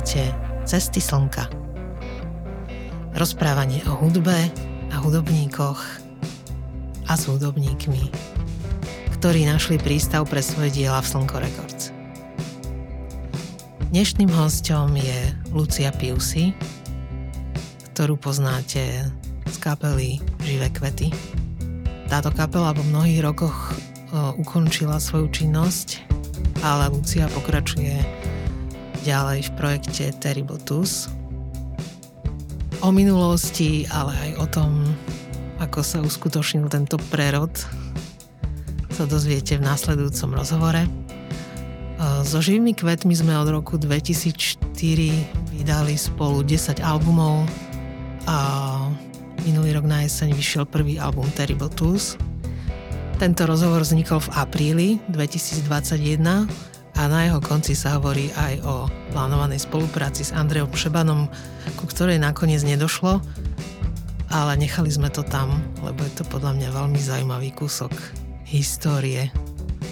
Počúvate Cesty slnka. Rozprávanie o hudbe a hudobníkoch a s hudobníkmi, ktorí našli prístav pre svoje diela v Slnko Records. Dnešným hostom je Lucia Piusi, ktorú poznáte z kapely Živé kvety. Táto kapela po mnohých rokoch ukončila svoju činnosť, ale Lucia pokračuje ďalej v projekte Terrible Tools. O minulosti, ale aj o tom, ako sa uskutočnil tento prerod, sa dozviete v následujúcom rozhovore. So živými kvetmi sme od roku 2004 vydali spolu 10 albumov a minulý rok na jeseň vyšiel prvý album Terrible Tools. Tento rozhovor vznikol v apríli 2021 a na jeho konci sa hovorí aj o plánovanej spolupráci s Andreom Šebanom, ku ktorej nakoniec nedošlo, ale nechali sme to tam, lebo je to podľa mňa veľmi zaujímavý kúsok histórie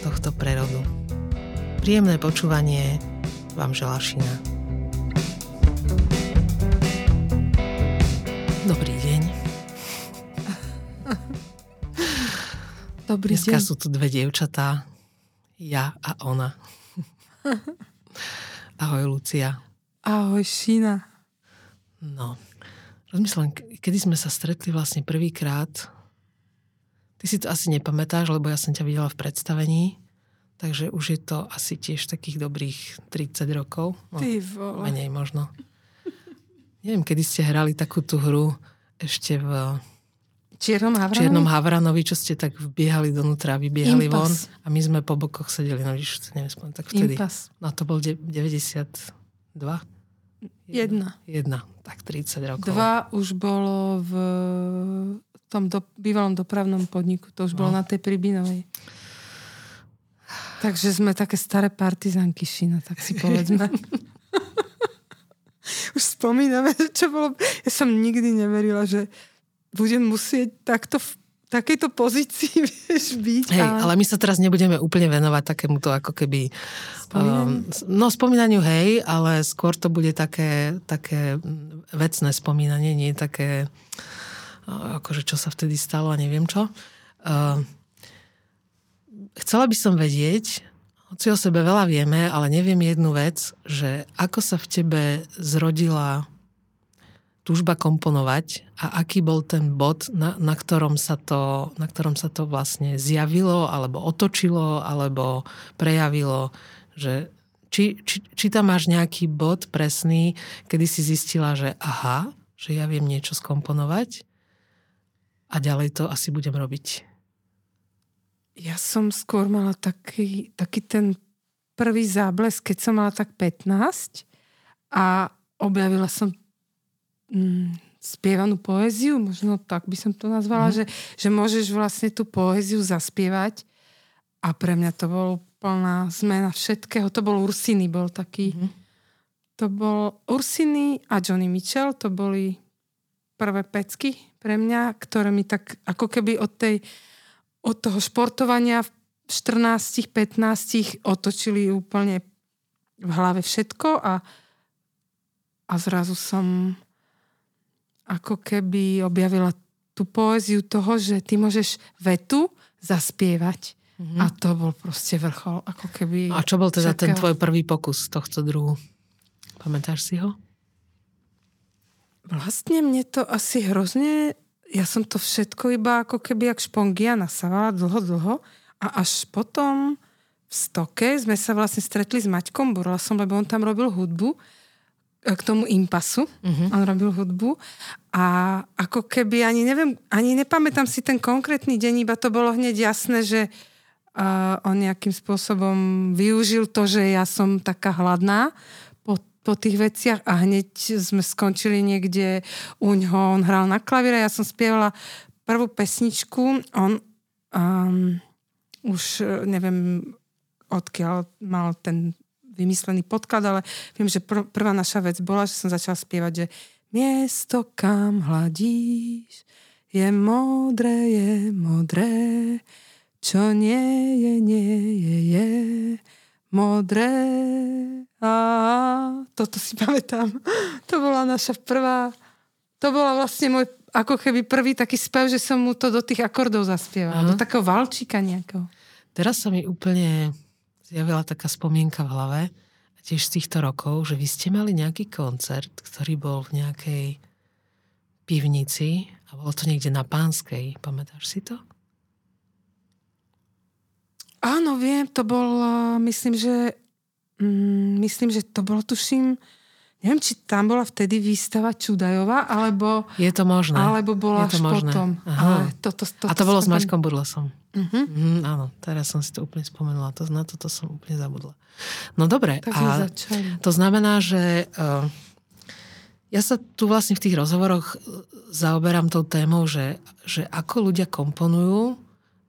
tohto prerodu. Príjemné počúvanie vám želá Šina. Dobrý deň. Dobrý Dneska deň. sú tu dve dievčatá, ja a ona. Ahoj, Lucia. Ahoj, Šína. No, rozmyslím, kedy sme sa stretli vlastne prvýkrát. Ty si to asi nepamätáš, lebo ja som ťa videla v predstavení, takže už je to asi tiež takých dobrých 30 rokov. No, Ty vole. menej možno. Neviem, kedy ste hrali takú tú hru ešte v Čiernom Havranovi? Čiernom Havranovi, čo ste tak vbiehali donútra vybiehali von. Impas. A my sme po bokoch sedeli, no vidíš, to neviem tak vtedy. Impas. No to bol de- 92? Jedna. Jedna, tak 30 rokov. Dva už bolo v tom do, bývalom dopravnom podniku. To už bolo No. na tej Pribinovej. Takže sme také staré partizanky, Šína, tak si povedzme. už spomíname, čo bolo... Ja som nikdy neverila, že budem musieť takto v takejto pozícii vieš, byť. Hej, ale my sa teraz nebudeme úplne venovať takémuto ako keby... Spomínaniu? Um, no spomínaniu hej, ale skôr to bude také, také vecné spomínanie, nie také uh, akože čo sa vtedy stalo a neviem čo. Uh, chcela by som vedieť, hoci o sebe veľa vieme, ale neviem jednu vec, že ako sa v tebe zrodila túžba komponovať a aký bol ten bod, na, na, ktorom sa to, na ktorom sa to vlastne zjavilo, alebo otočilo, alebo prejavilo, že či, či, či tam máš nejaký bod presný, kedy si zistila, že aha, že ja viem niečo skomponovať a ďalej to asi budem robiť. Ja som skôr mala taký, taký ten prvý záblesk, keď som mala tak 15 a objavila som mm, spievanú poéziu, možno tak by som to nazvala, mm. že, že môžeš vlastne tú poéziu zaspievať a pre mňa to bolo plná zmena všetkého. To bol Ursiny, bol taký... Mhm. To bol Ursiny a Johnny Mitchell, to boli prvé pecky pre mňa, ktoré mi tak ako keby od tej od toho športovania v 14-15 otočili úplne v hlave všetko a, a zrazu som ako keby objavila tú poéziu toho, že ty môžeš vetu zaspievať. Mm-hmm. A to bol proste vrchol. Ako keby A čo bol teda ten všetkého. tvoj prvý pokus tohto druhu? Pamätáš si ho? Vlastne mne to asi hrozne... Ja som to všetko iba ako keby jak špongia nasávala dlho, dlho. A až potom v Stoke sme sa vlastne stretli s Maťkom Burlasom, lebo on tam robil hudbu k tomu impasu. Mhm. On robil hudbu. A ako keby ani neviem, ani nepamätám si ten konkrétny deň, iba to bolo hneď jasné, že uh, on nejakým spôsobom využil to, že ja som taká hladná po, po tých veciach a hneď sme skončili niekde u ňoho, on hral na klavíre, ja som spievala prvú pesničku, on um, už e, neviem odkiaľ mal ten vymyslený podklad, ale viem, že pr- prvá naša vec bola, že som začala spievať, že miesto, kam hladíš, je modré, je modré, čo nie je, nie je, je modré. A toto si pamätám. To bola naša prvá... To bola vlastne môj ako keby prvý taký spev, že som mu to do tých akordov zaspievala. Do takého valčíka nejakého. Teraz sa mi úplne zjavila taká spomienka v hlave, tiež z týchto rokov, že vy ste mali nejaký koncert, ktorý bol v nejakej pivnici a bolo to niekde na Pánskej. Pamätáš si to? Áno, viem, to bol, myslím, že mm, myslím, že to bolo, tuším, neviem, či tam bola vtedy výstava Čudajová, alebo... Je to možné. Alebo bola Je to až možné. potom. Ale toto, toto, A to bolo s spomínam. Maťkom Burlesom. Mhm. Mm, áno, teraz som si to úplne spomenula. To, na toto som úplne zabudla. No dobre, Tak a to znamená, že uh, ja sa tu vlastne v tých rozhovoroch eh, zaoberám tou témou, že, že ako ľudia komponujú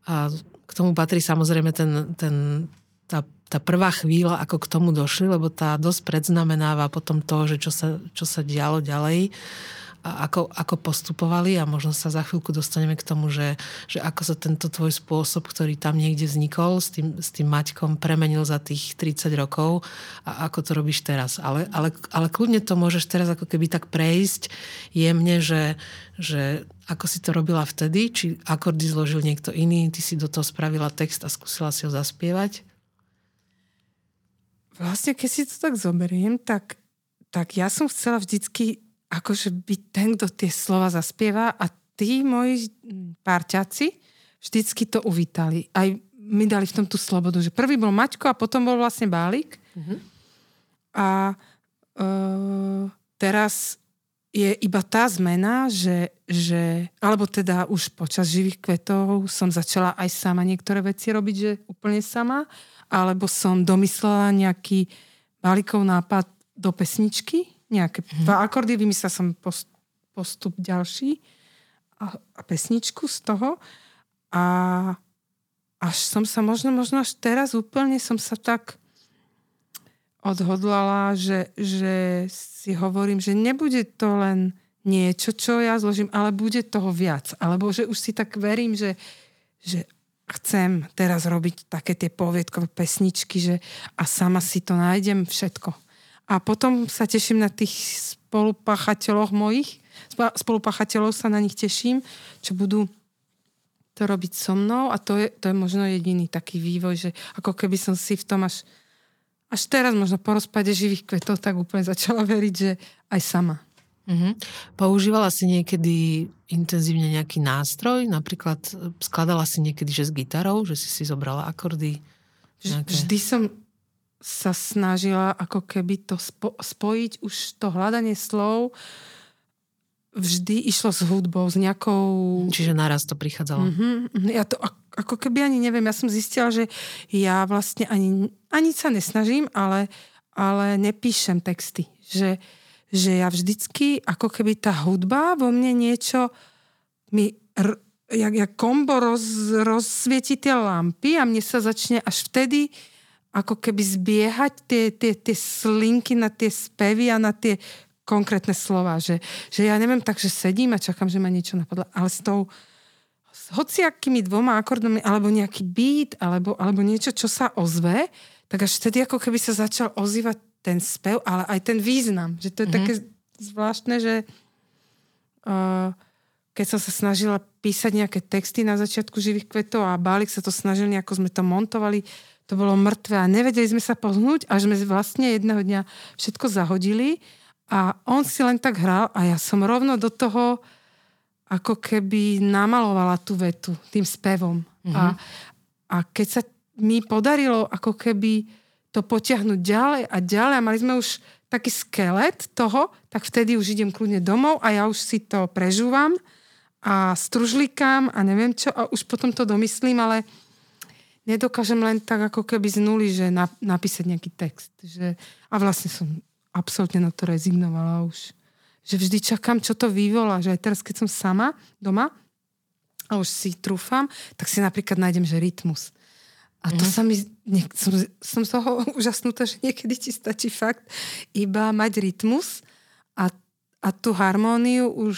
a k tomu patrí samozrejme ten, ten, tá, tá prvá chvíľa, ako k tomu došli, lebo tá dosť predznamenáva potom to, že čo sa, čo sa dialo ďalej a ako, ako postupovali a možno sa za chvíľku dostaneme k tomu, že, že ako sa tento tvoj spôsob, ktorý tam niekde vznikol s tým, s tým Maťkom premenil za tých 30 rokov a ako to robíš teraz. Ale, ale, ale kľudne to môžeš teraz ako keby tak prejsť jemne, že, že ako si to robila vtedy, či akordy zložil niekto iný, ty si do toho spravila text a skúsila si ho zaspievať. Vlastne, keď si to tak zoberiem, tak, tak ja som chcela vždycky akože byť ten, kto tie slova zaspieva a tí moji párťaci vždycky to uvítali. Aj mi dali v tom tú slobodu, že prvý bol Maťko a potom bol vlastne Bálik. Mhm. A e, teraz je iba tá zmena, že, že, alebo teda už počas živých kvetov som začala aj sama niektoré veci robiť, že úplne sama, alebo som domyslela nejaký balíkov nápad do pesničky, nejaké mm-hmm. dva akordy, vymyslela som post, postup ďalší a, a pesničku z toho a až som sa možno, možno až teraz úplne som sa tak odhodlala, že, že si hovorím, že nebude to len niečo, čo ja zložím, ale bude toho viac. Alebo že už si tak verím, že, že chcem teraz robiť také tie poviedkové pesničky, že a sama si to nájdem všetko. A potom sa teším na tých spolupáchateľoch mojich, spolupáchateľov sa na nich teším, čo budú to robiť so mnou a to je, to je možno jediný taký vývoj, že ako keby som si v tom až, až teraz možno po rozpade živých kvetov tak úplne začala veriť, že aj sama. Mm-hmm. Používala si niekedy intenzívne nejaký nástroj? Napríklad skladala si niekedy, že s gitarou, že si si zobrala akordy? Nejaké... Vždy som sa snažila ako keby to spo- spojiť, už to hľadanie slov vždy išlo s hudbou, s nejakou... Čiže naraz to prichádzalo. Mm-hmm. Ja to ako keby ani neviem, ja som zistila, že ja vlastne ani, ani sa nesnažím, ale, ale nepíšem texty. Že, že ja vždycky, ako keby tá hudba vo mne niečo mi r- jak, jak kombo roz, rozsvieti tie lampy a mne sa začne až vtedy ako keby zbiehať tie, tie, tie slinky na tie spevy a na tie konkrétne slova. Že, že ja neviem tak, že sedím a čakám, že ma niečo napadlo, ale s tou s hociakými dvoma akordami, alebo nejaký beat, alebo, alebo niečo, čo sa ozve, tak až vtedy ako keby sa začal ozývať ten spev, ale aj ten význam. Že to je mm-hmm. také zvláštne, že uh, keď som sa snažila písať nejaké texty na začiatku živých kvetov a Bálik sa to snažil, nejako sme to montovali, to bolo mŕtve a nevedeli sme sa pohnúť, až sme vlastne jedného dňa všetko zahodili a on si len tak hral a ja som rovno do toho ako keby namalovala tú vetu tým spevom. Mm-hmm. A, a keď sa mi podarilo ako keby to potiahnuť ďalej a ďalej a mali sme už taký skelet toho, tak vtedy už idem kľudne domov a ja už si to prežúvam a stružlikám a neviem čo a už potom to domyslím, ale nedokážem len tak ako keby z nuly, že na, napísať nejaký text. Že, a vlastne som absolútne na to rezignovala už. Že vždy čakám, čo to vyvolá. Že aj teraz, keď som sama doma a už si trúfam, tak si napríklad nájdem, že rytmus. A to mm. sa mi, nie, som, som z toho úžasnutá, že niekedy ti stačí fakt iba mať rytmus a, a tú harmóniu už,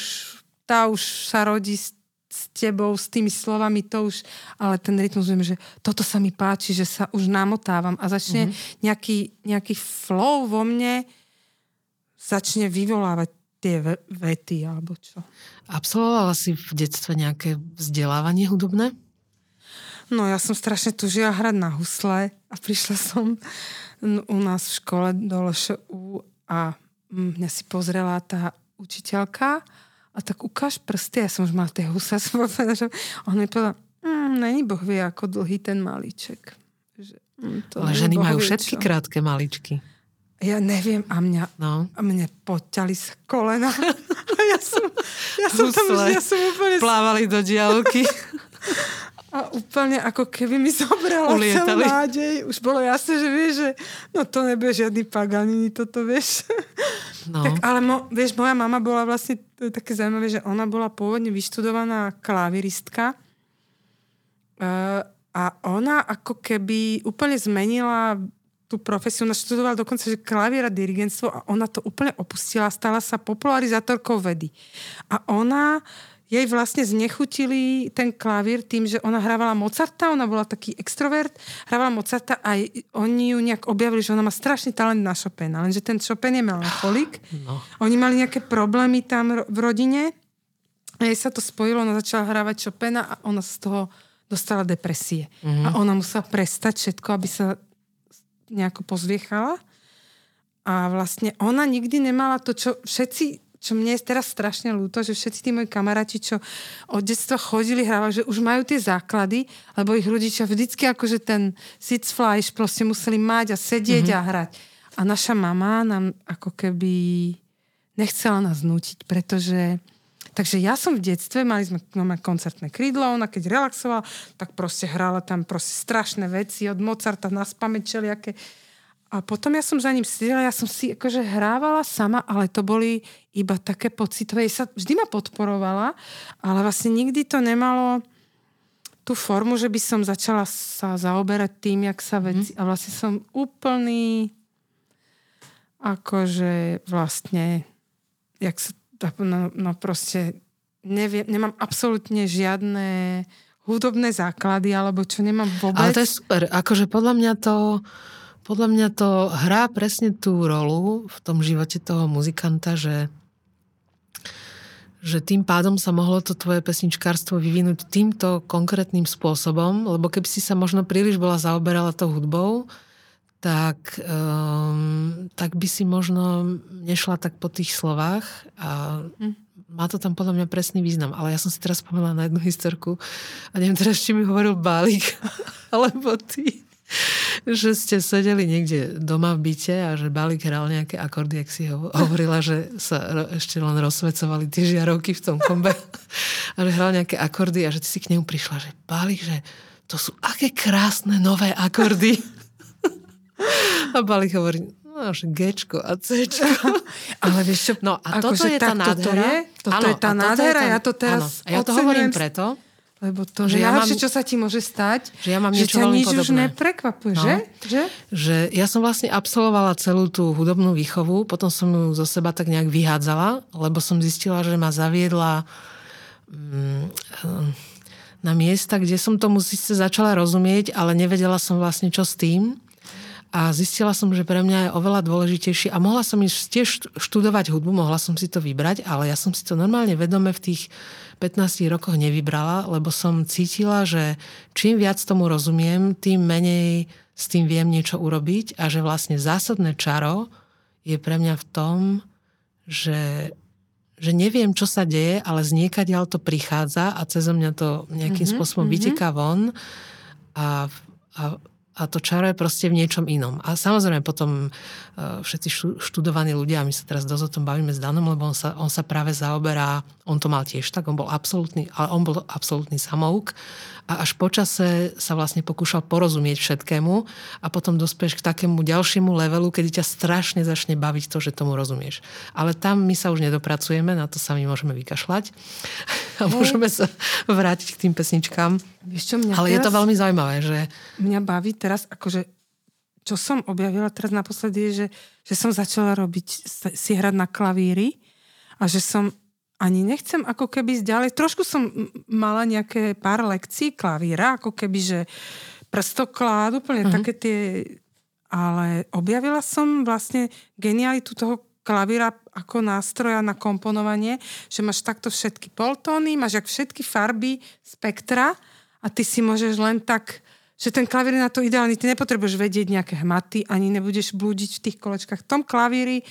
tá už sa rodí z s tebou, s tými slovami, to už, ale ten rytmus viem, že toto sa mi páči, že sa už namotávam a začne mm-hmm. nejaký, nejaký flow vo mne začne vyvolávať tie vety alebo čo. Absolvovala si v detstve nejaké vzdelávanie hudobné? No ja som strašne tužila hrať na husle a prišla som u nás v škole do LŠU a mňa si pozrela tá učiteľka a tak ukáž prsty, ja som už mal tie husle, som povedala, že on mi povedal, mm, není boh vie, ako dlhý ten malíček. Že, mm, to Ale ženy majú všetky čo. krátke maličky. Ja neviem, a mňa, no. a mne poťali sa kolena. A ja som, ja som tam, ja som úplne... Plávali do diálky. A úplne ako keby mi zobrala celú nádej. Už bolo jasné, že vieš, že no to nebude žiadny Paganini, toto vieš. No. Tak, ale mo, vieš, moja mama bola vlastne, také zaujímavé, že ona bola pôvodne vyštudovaná klaviristka uh, a ona ako keby úplne zmenila tú profesiu. Ona študovala dokonca, že klavier a dirigentstvo a ona to úplne opustila, stala sa popularizátorkou vedy. A ona jej vlastne znechutili ten klavír tým, že ona hrávala Mozarta, ona bola taký extrovert, hrávala Mozarta a oni ju nejak objavili, že ona má strašný talent na Chopina, lenže ten Chopin je melancholik. No. Oni mali nejaké problémy tam v rodine a jej sa to spojilo, ona začala hrávať Chopina a ona z toho dostala depresie. Mm-hmm. A ona musela prestať všetko, aby sa nejako pozviechala. A vlastne ona nikdy nemala to, čo všetci čo mne je teraz strašne ľúto, že všetci tí moji kamaráti, čo od detstva chodili hrávať, že už majú tie základy, lebo ich rodičia vždycky akože ten sitzfleisch proste museli mať a sedieť mm-hmm. a hrať. A naša mama nám ako keby nechcela nás nútiť, pretože Takže ja som v detstve, mali sme máme koncertné krídlo, ona keď relaxovala, tak proste hrala tam proste strašné veci od Mozarta na spameť aké a potom ja som za ním sedela, ja som si akože hrávala sama, ale to boli iba také pocitové. Sa vždy ma podporovala, ale vlastne nikdy to nemalo tú formu, že by som začala sa zaoberať tým, jak sa mhm. veci... A vlastne som úplný akože vlastne jak sa, no, no proste neviem, nemám absolútne žiadne hudobné základy, alebo čo nemám vôbec. Ale to je super. Akože podľa mňa to podľa mňa to hrá presne tú rolu v tom živote toho muzikanta, že že tým pádom sa mohlo to tvoje pesničkárstvo vyvinúť týmto konkrétnym spôsobom, lebo keby si sa možno príliš bola zaoberala tou hudbou, tak, um, tak by si možno nešla tak po tých slovách a hm. má to tam podľa mňa presný význam. Ale ja som si teraz spomenula na jednu historku a neviem teraz, či mi hovoril Bálik, alebo ty že ste sedeli niekde doma v byte a že Balík hral nejaké akordy, ak si hovorila, že sa ešte len rozsvecovali tie žiarovky v tom kombe a že hral nejaké akordy a že ty si k nemu prišla, že Balík, že to sú aké krásne nové akordy. A Balík hovorí, no, že Gčko a Cčko. Ale vieš čo, no a toto je tá nádhera. Je, toto je tá nádhera, ja to teraz áno. A ja to hovorím preto, lebo to, že ja mám, čo sa ti môže stať, že, ja mám že ťa nič podobné. už neprekvapuje, no, že? že? Že ja som vlastne absolvovala celú tú hudobnú výchovu, potom som ju zo seba tak nejak vyhádzala, lebo som zistila, že ma zaviedla mm, na miesta, kde som tomu síce začala rozumieť, ale nevedela som vlastne čo s tým. A zistila som, že pre mňa je oveľa dôležitejšie a mohla som ísť tiež študovať hudbu, mohla som si to vybrať, ale ja som si to normálne vedome v tých 15 rokoch nevybrala, lebo som cítila, že čím viac tomu rozumiem, tým menej s tým viem niečo urobiť a že vlastne zásadné čaro je pre mňa v tom, že, že neviem, čo sa deje, ale z niekaďal to prichádza a cez mňa to nejakým mm-hmm, spôsobom mm-hmm. vyteká von a, a a to čaro je proste v niečom inom. A samozrejme potom uh, všetci študovaní ľudia, my sa teraz dosť o tom bavíme s Danom, lebo on sa, on sa práve zaoberá, on to mal tiež tak, on bol absolútny, ale on bol absolútny samouk a až počase sa vlastne pokúšal porozumieť všetkému a potom dospieš k takému ďalšiemu levelu, kedy ťa strašne začne baviť to, že tomu rozumieš. Ale tam my sa už nedopracujeme, na to sa my môžeme vykašľať a môžeme sa vrátiť k tým pesničkám. Vieš čo, mňa Ale teraz, je to veľmi zaujímavé, že... Mňa baví teraz, akože čo som objavila teraz naposledy je, že, že som začala robiť, si hrať na klavíri a že som ani nechcem ako keby ďalej. Trošku som mala nejaké pár lekcií klavíra, ako keby, že prstoklad, úplne uh-huh. také tie... Ale objavila som vlastne genialitu toho klavíra ako nástroja na komponovanie, že máš takto všetky poltóny, máš jak všetky farby spektra a ty si môžeš len tak že ten klavír je na to ideálny. Ty nepotrebuješ vedieť nejaké hmaty, ani nebudeš blúdiť v tých kolečkách. V tom klavíri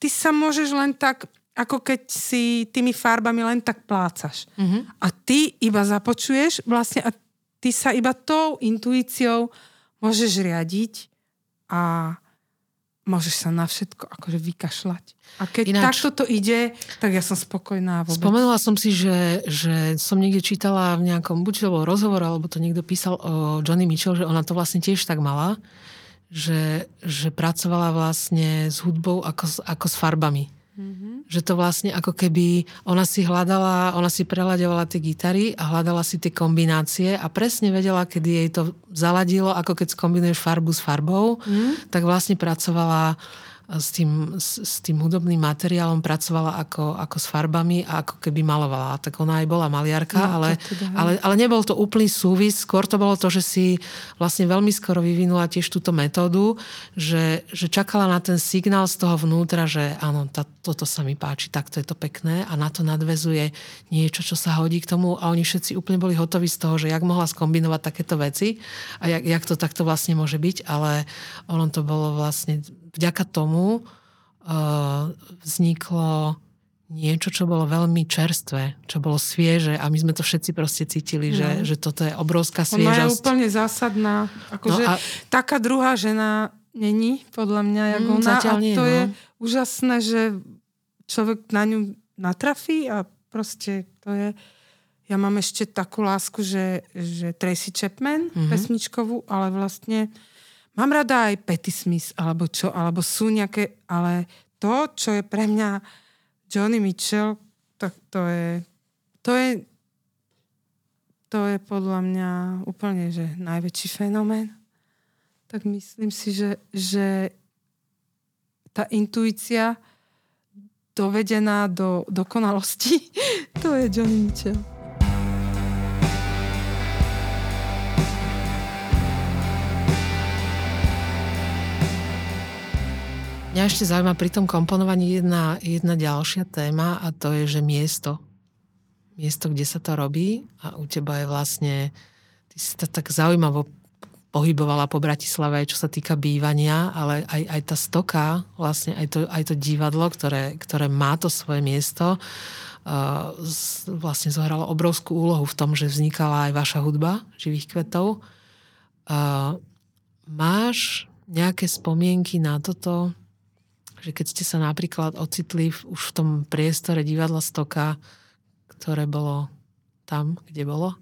ty sa môžeš len tak, ako keď si tými farbami len tak plácaš. Mm-hmm. A ty iba započuješ vlastne a ty sa iba tou intuíciou môžeš riadiť a môžeš sa na všetko akože vykašľať. A keď Ináč, takto to ide, tak ja som spokojná vôbec. Spomenula som si, že, že som niekde čítala v nejakom, buď to bol rozhovor, alebo to niekto písal o Johnny Mitchell, že ona to vlastne tiež tak mala, že, že pracovala vlastne s hudbou ako, ako s farbami. Mm-hmm. Že to vlastne ako keby ona si hľadala, ona si prelaďovala tie gitary a hľadala si tie kombinácie a presne vedela, kedy jej to zaladilo, ako keď skombinuješ farbu s farbou, mm. tak vlastne pracovala s tým, s, s tým hudobným materiálom pracovala ako, ako s farbami a ako keby malovala. Tak ona aj bola maliarka, no, ale, teda, ale, ale nebol to úplný súvis. Skôr to bolo to, že si vlastne veľmi skoro vyvinula tiež túto metódu, že, že čakala na ten signál z toho vnútra, že áno, tá, toto sa mi páči, takto je to pekné a na to nadvezuje niečo, čo sa hodí k tomu a oni všetci úplne boli hotoví z toho, že jak mohla skombinovať takéto veci a jak, jak to takto vlastne môže byť, ale ono to bolo vlastne vďaka tomu uh, vzniklo niečo, čo bolo veľmi čerstvé, čo bolo svieže a my sme to všetci proste cítili, no. že, že toto je obrovská sviežosť. Ona je úplne zásadná. Akože no a... taká druhá žena není, podľa mňa, jak mm, ona. A nie, to no. je úžasné, že človek na ňu natrafí a proste to je... Ja mám ešte takú lásku, že, že Tracy Chapman, mm-hmm. pesničkovú, ale vlastne Mám rada aj Petty Smith, alebo čo, alebo sú nejaké, ale to, čo je pre mňa Johnny Mitchell, tak to je, to je, to je podľa mňa úplne, že najväčší fenomén. Tak myslím si, že, že tá intuícia dovedená do dokonalosti, to je Johnny Mitchell. Mňa ešte zaujíma pri tom komponovaní jedna, jedna ďalšia téma a to je, že miesto. Miesto, kde sa to robí a u teba je vlastne, ty si to tak zaujímavo pohybovala po Bratislave, čo sa týka bývania, ale aj, aj tá stoka, vlastne aj to, aj to divadlo, ktoré, ktoré má to svoje miesto, uh, vlastne zohralo obrovskú úlohu v tom, že vznikala aj vaša hudba živých kvetov. Uh, máš nejaké spomienky na toto, že keď ste sa napríklad ocitli v, už v tom priestore divadla Stoka, ktoré bolo tam, kde bolo,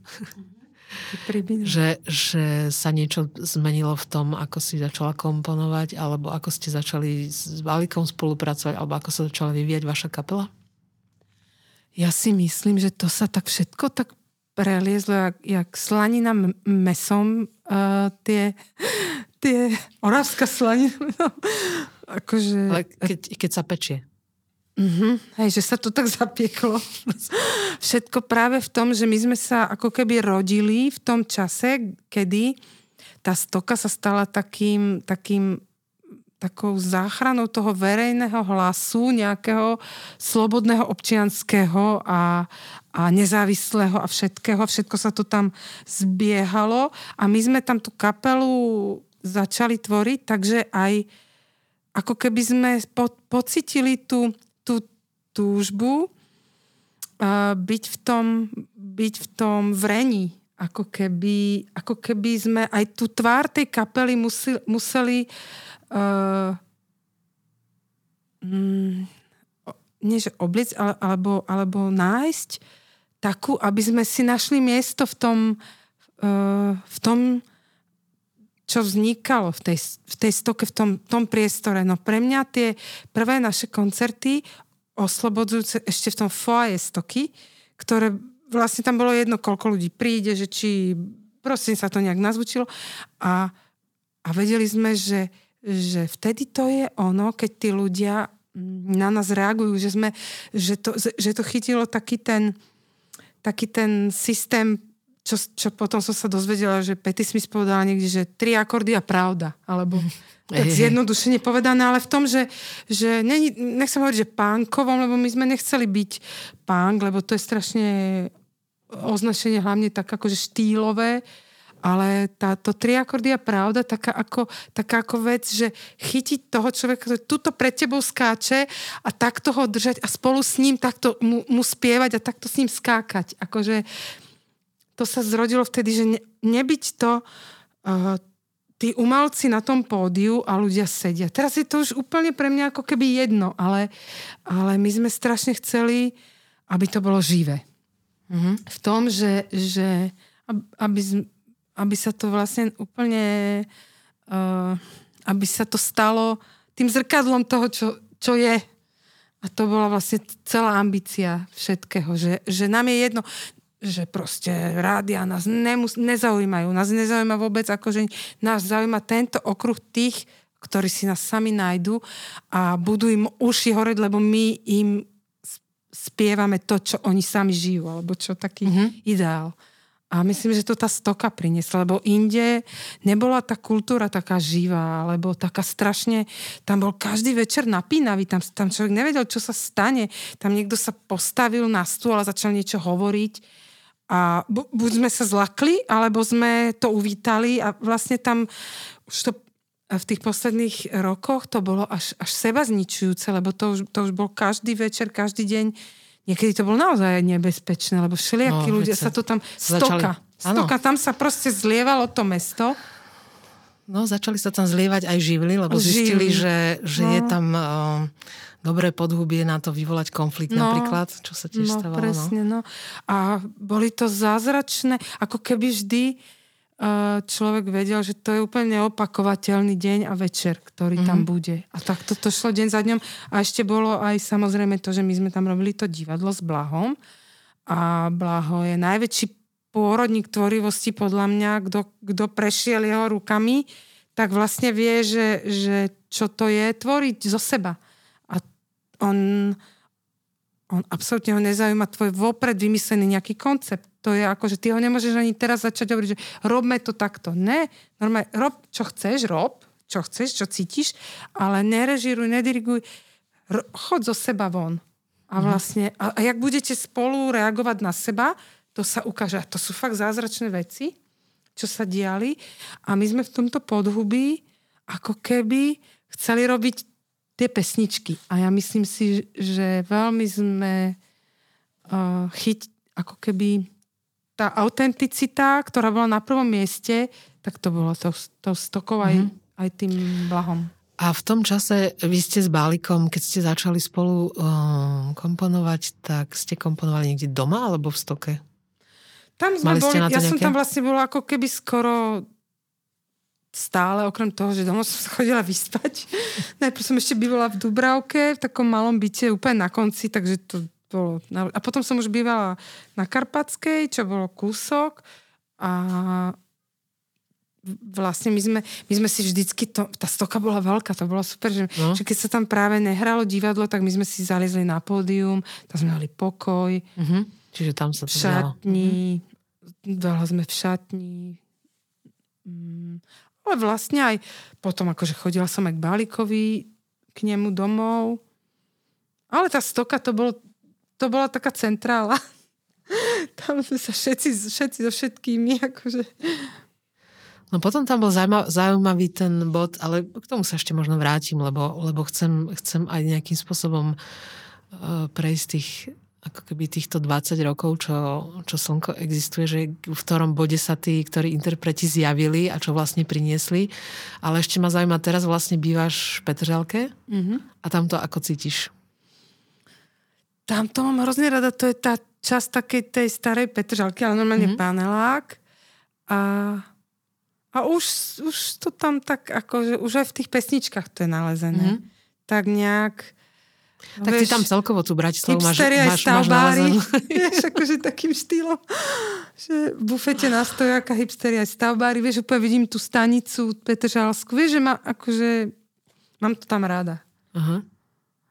že, že sa niečo zmenilo v tom, ako si začala komponovať, alebo ako ste začali s Valikom spolupracovať, alebo ako sa začala vyvíjať vaša kapela? Ja si myslím, že to sa tak všetko tak preliezlo, jak, jak slanina mesom, uh, tie, tie oravská slanina Akože... Ale keď, keď sa pečie. Uh-huh. Hej, že sa to tak zapieklo. Všetko práve v tom, že my sme sa ako keby rodili v tom čase, kedy tá stoka sa stala takým, takým takou záchranou toho verejného hlasu, nejakého slobodného občianského a, a nezávislého a všetkého. Všetko sa to tam zbiehalo a my sme tam tú kapelu začali tvoriť, takže aj ako keby sme po, pocitili tú, tú túžbu uh, byť, v tom, byť v tom vrení. Ako keby, ako keby sme aj tú tvár tej kapely museli, museli uh, mm, nie že obliec, ale, alebo, alebo nájsť takú, aby sme si našli miesto v tom, uh, v tom čo vznikalo v tej, v tej stoke, v tom, tom priestore. No pre mňa tie prvé naše koncerty oslobodzujúce ešte v tom foaje stoky, ktoré vlastne tam bolo jedno, koľko ľudí príde, že či prosím sa to nejak nazvučilo a, a vedeli sme, že, že vtedy to je ono, keď tí ľudia na nás reagujú, že, sme, že, to, že to chytilo taký ten, taký ten systém, čo, čo potom som sa dozvedela, že Petty Smith povedala niekde, že tri akordy a pravda, alebo tak zjednodušene povedané, ale v tom, že, že ne, nechcem hovoriť, že pánkovom, lebo my sme nechceli byť pánk, lebo to je strašne označenie hlavne tak akože štýlové, ale táto triakordia pravda, taká ako, taká ako vec, že chytiť toho človeka, ktorý tuto pred tebou skáče a takto ho držať a spolu s ním takto mu, mu spievať a takto s ním skákať. Akože to sa zrodilo vtedy, že ne, nebyť to uh, tí umelci na tom pódiu a ľudia sedia. Teraz je to už úplne pre mňa ako keby jedno, ale, ale my sme strašne chceli, aby to bolo živé. Mm-hmm. V tom, že, že aby, aby sa to vlastne úplne, uh, aby sa to stalo tým zrkadlom toho, čo, čo je. A to bola vlastne celá ambícia všetkého, že, že nám je jedno, že proste rádia nás nemus- nezaujímajú. Nás nezaujíma vôbec, akože nás zaujíma tento okruh tých, ktorí si nás sami nájdu a budú im uši horeť, lebo my im spievame to, čo oni sami žijú, alebo čo taký mm-hmm. ideál. A myslím, že to tá stoka priniesla, lebo inde nebola tá kultúra taká živá, alebo taká strašne, tam bol každý večer napínavý, tam, tam človek nevedel, čo sa stane. Tam niekto sa postavil na stôl a začal niečo hovoriť a bu, buď sme sa zlakli, alebo sme to uvítali a vlastne tam už to v tých posledných rokoch to bolo až, až seba zničujúce, lebo to už, to už bol každý večer, každý deň niekedy to bolo naozaj nebezpečné, lebo všelijakí no, ľudia sa to tam... Stoka. Začali... Stoka, tam sa proste zlievalo to mesto. No, začali sa tam zlievať aj živly, lebo živly. zistili, že, že no. je tam uh, dobré podhubie na to vyvolať konflikt no. napríklad, čo sa tiež no, stávalo. No. Presne, no. A boli to zázračné, ako keby vždy Eh, človek vedel, že to je úplne neopakovateľný deň a večer, ktorý mm-hmm. tam mhm. bude. A tak toto šlo deň za dňom. A ešte bolo aj samozrejme to, že my sme tam robili to divadlo s Blahom. A Blaho je najväčší pôrodník tvorivosti podľa mňa, kto prešiel jeho rukami, tak vlastne vie, že, že čo to je tvoriť zo seba. On, on absolútne ho nezaujíma tvoj vopred vymyslený nejaký koncept to je ako, že ty ho nemôžeš ani teraz začať hovoriť, že robme to takto. Ne, normálne, rob, čo chceš, rob, čo chceš, čo cítiš, ale nerežíruj, nediriguj, ro, chod zo seba von. A mhm. vlastne, a, a jak budete spolu reagovať na seba, to sa ukáže. A to sú fakt zázračné veci, čo sa diali. A my sme v tomto podhubí ako keby chceli robiť tie pesničky. A ja myslím si, že veľmi sme uh, chyť, ako keby tá autenticita, ktorá bola na prvom mieste, tak to bolo to, to stokou aj, mm-hmm. aj tým blahom. A v tom čase vy ste s Bálikom, keď ste začali spolu um, komponovať, tak ste komponovali niekde doma alebo v stoke? Tam sme Mali boli, ja nejaké? som tam vlastne bola ako keby skoro stále, okrem toho, že domov som sa chodila vyspať. Najprv som ešte bývala v Dubravke, v takom malom byte úplne na konci, takže to bolo... A potom som už bývala na Karpatskej, čo bolo kúsok a vlastne my sme, my sme si vždycky, to, tá stoka bola veľká, to bolo super, že, no. že keď sa tam práve nehralo divadlo, tak my sme si zaliezli na pódium, tam sme mali pokoj. Mm-hmm. Čiže tam sa to V šatni, mm-hmm. veľa sme v šatni. Mm, ale vlastne aj potom akože chodila som aj k Balikovi, k nemu domov. Ale tá stoka to bolo to bola taká centrála. tam sme sa všetci, všetci so všetkými, akože... No potom tam bol zaujímavý, ten bod, ale k tomu sa ešte možno vrátim, lebo, lebo chcem, chcem aj nejakým spôsobom uh, prejsť tých ako keby týchto 20 rokov, čo, čo Slnko existuje, že v ktorom bode sa tí, ktorí interpreti zjavili a čo vlastne priniesli. Ale ešte ma zaujíma, teraz vlastne bývaš v Petržalke mm-hmm. a tam to ako cítiš? Tam to mám hrozne rada, to je tá časť takej tej starej Petržalky, ale normálne mm-hmm. panelák. A, a už, už to tam tak, akože už aj v tých pesničkách to je nalezené. Mm-hmm. Tak nejak... Tak vieš, ty tam celkovo tú Bratislavu máš, máš, máš nalezenú. vieš, akože takým štýlom, že v bufete na stojáka hipsteri aj stavbári, vieš, úplne vidím tú stanicu Petržalsku, vieš, že má, akože, mám to tam ráda. Uh-huh.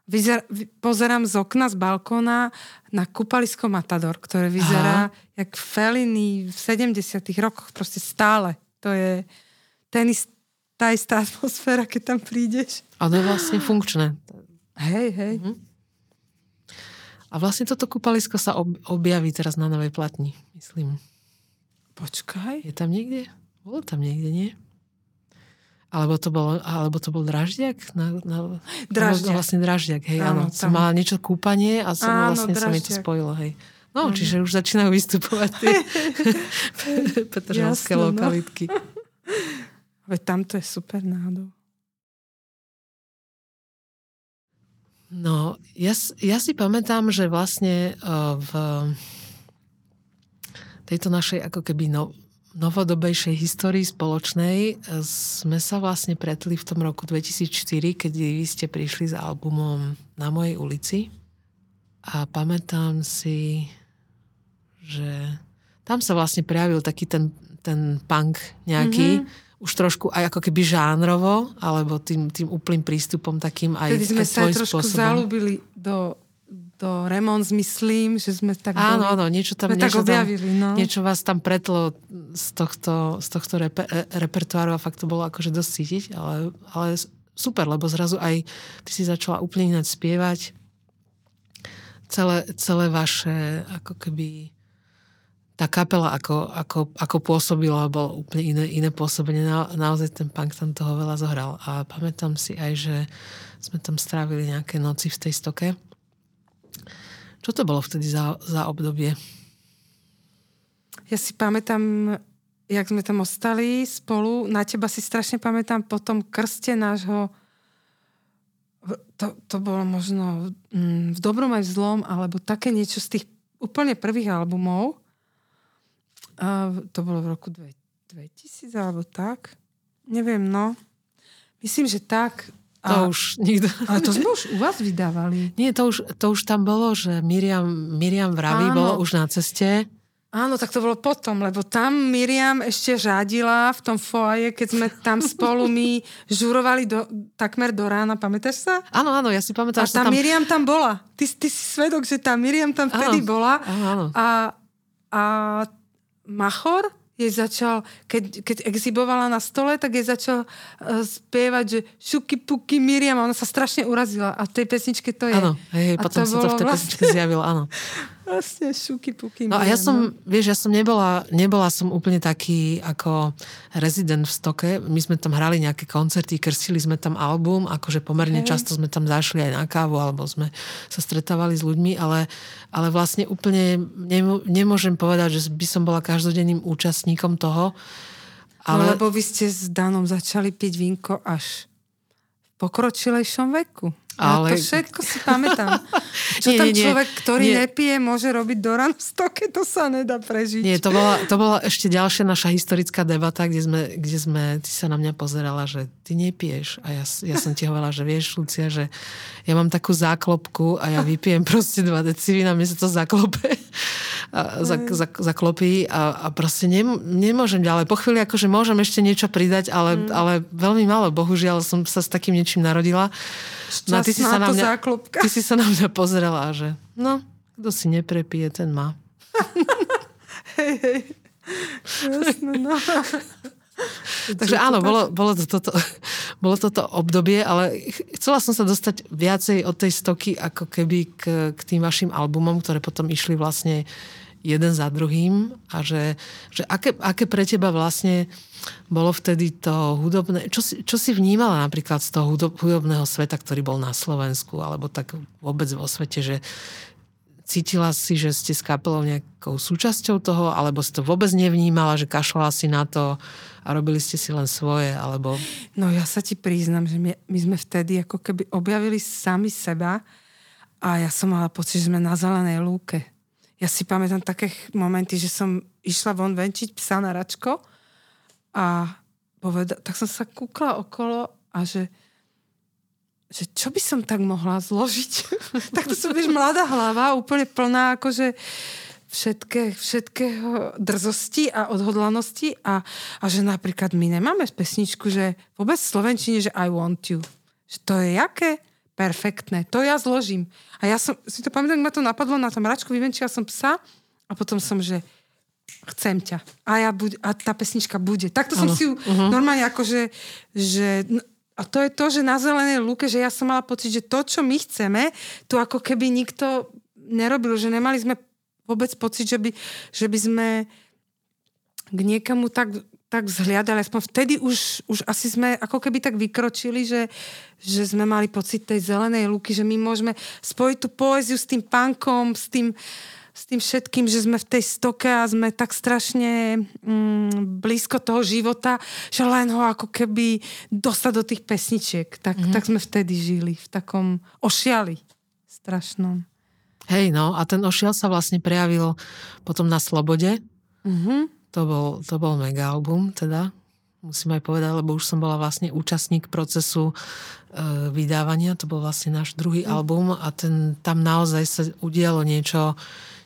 vyzer, pozerám z okna, z balkóna na kúpalisko Matador, ktoré vyzerá Aha. jak Feliny v 70 rokoch, proste stále. To je ten ist, tá istá atmosféra, keď tam prídeš. A to je vlastne funkčné. Hej, hej. Mhm. A vlastne toto kúpalisko sa ob, objaví teraz na Novej platni, myslím. Počkaj. Je tam niekde? Bolo tam niekde, nie? Alebo to bol, alebo to bol Draždiak? Na, na, draždiak. Vlastne Draždiak, hej, áno. áno. Som mala niečo kúpanie a som áno, vlastne sa mi to spojilo, hej. No, áno. čiže už začínajú vystupovať tie petržalské no. lokalitky. Veď tam to je super náhodou. No, ja, ja si pamätám, že vlastne uh, v tejto našej ako keby no, novodobejšej histórii spoločnej sme sa vlastne pretli v tom roku 2004, keď vy ste prišli s albumom Na mojej ulici. A pamätám si, že tam sa vlastne prejavil taký ten, ten punk nejaký, mm-hmm. Už trošku aj ako keby žánrovo, alebo tým, tým úplným prístupom takým aj Vtedy sme sa aj trošku spôsobom. zalúbili do to Remons, myslím, že sme tak Áno, áno, niečo tam, niečo, tak objavili, tam, no. niečo vás tam pretlo z tohto, z tohto reper, e, repertoáru a fakt to bolo akože dosť cítiť, ale, ale super, lebo zrazu aj ty si začala úplne ináč spievať. Celé, celé vaše ako keby tá kapela ako, ako, ako pôsobila, bolo úplne iné, iné pôsobenie. Na, naozaj ten punk tam toho veľa zohral. A pamätám si aj, že sme tam strávili nejaké noci v tej stoke čo to bolo vtedy za, za obdobie? Ja si pamätám, jak sme tam ostali spolu. Na teba si strašne pamätám po tom krste nášho to, to bolo možno mm, v dobrom aj v zlom, alebo také niečo z tých úplne prvých albumov. A to bolo v roku 2000 alebo tak. Neviem, no. Myslím, že tak. To a, už nikto... Ale to sme už u vás vydávali. Nie, to už, to už tam bolo, že Miriam, Miriam Vraví bolo už na ceste. Áno, tak to bolo potom, lebo tam Miriam ešte žádila v tom foaje, keď sme tam spolu my žurovali do, takmer do rána, pamätáš sa? Áno, áno, ja si pamätám. A tá tam... Miriam tam bola. Ty, ty si svedok, že tá Miriam tam vtedy áno, bola. Áno, áno. A, a Machor jej začal, keď, keď exhibovala na stole, tak jej začal uh, spievať, že šuky puky Miriam, ona sa strašne urazila a v tej pesničke to je. Áno, hej, potom sa to v tej vlastne... pesničke zjavilo, áno. Vlastne šuky puky. No a ja som, no. vieš, ja som nebola, nebola som úplne taký ako rezident v Stoke. My sme tam hrali nejaké koncerty, krstili sme tam album, akože pomerne hey. často sme tam zašli aj na kávu, alebo sme sa stretávali s ľuďmi, ale, ale vlastne úplne nemôžem povedať, že by som bola každodenným účastníkom toho. No, ale... No lebo vy ste s Danom začali piť vínko až v pokročilejšom veku. Ale... Ja to všetko si pamätám. Čo nie, tam nie, človek, ktorý nie. nepije, môže robiť do rán v stoke, to sa nedá prežiť. Nie, to bola, to bola ešte ďalšia naša historická debata, kde sme, kde sme, ty sa na mňa pozerala, že ty nepiješ. A ja, ja som ti hovorila, že vieš, Lucia, že ja mám takú záklopku a ja vypijem proste dva deci vína, mne sa to zaklope. A, za, za, zaklopí a, a proste nem, nemôžem ďalej. Po chvíli akože môžem ešte niečo pridať, ale, mm. ale veľmi málo. Bohužiaľ som sa s takým niečím narodila. No, ty si sa na mňa, záklopka. Ty si sa na mňa pozrela, že no, kto si neprepije, ten má. hej, hej. Jasne, no. Takže áno, bolo, bolo, to toto, bolo toto obdobie, ale chcela som sa dostať viacej od tej stoky ako keby k, k tým vašim albumom, ktoré potom išli vlastne jeden za druhým a že, že aké, aké pre teba vlastne bolo vtedy to hudobné, čo si, čo si vnímala napríklad z toho hudobného sveta, ktorý bol na Slovensku, alebo tak vôbec vo svete, že cítila si, že ste s kapelou nejakou súčasťou toho, alebo si to vôbec nevnímala, že kašľala si na to a robili ste si len svoje, alebo... No ja sa ti priznam, že my, my sme vtedy ako keby objavili sami seba a ja som mala pocit, že sme na zelenej lúke. Ja si pamätám také momenty, že som išla von venčiť psa na račko a poveda- tak som sa kúkla okolo a že, že čo by som tak mohla zložiť? tak to som, vieš, mladá hlava, úplne plná akože všetké, všetkého drzosti a odhodlanosti a, a že napríklad my nemáme pesničku, že vôbec v Slovenčine, že I want you. Že to je jaké? Perfektné. To ja zložím. A ja som, si to pamätám, ma to napadlo na tom račku, vyvenčila som psa a potom som, že chcem ťa. A, ja buď, a tá pesnička bude. Takto som ano. si ju uh-huh. normálne akože, že, a to je to, že na zelenej lúke, že ja som mala pocit, že to, čo my chceme, tu ako keby nikto nerobil, že nemali sme vôbec pocit, že by, že by sme k niekamu tak tak vzhliadali, aspoň vtedy už, už asi sme ako keby tak vykročili, že, že sme mali pocit tej zelenej lúky, že my môžeme spojiť tú poéziu s tým punkom, s tým, s tým všetkým, že sme v tej stoke a sme tak strašne mm, blízko toho života, že len ho ako keby dostať do tých pesničiek. Tak, mm-hmm. tak sme vtedy žili, v takom ošiali strašnom. Hej, no a ten ošial sa vlastne prejavil potom na Slobode. Mm-hmm to bol, to bol mega album, teda musím aj povedať, lebo už som bola vlastne účastník procesu e, vydávania, to bol vlastne náš druhý mm. album a ten, tam naozaj sa udialo niečo,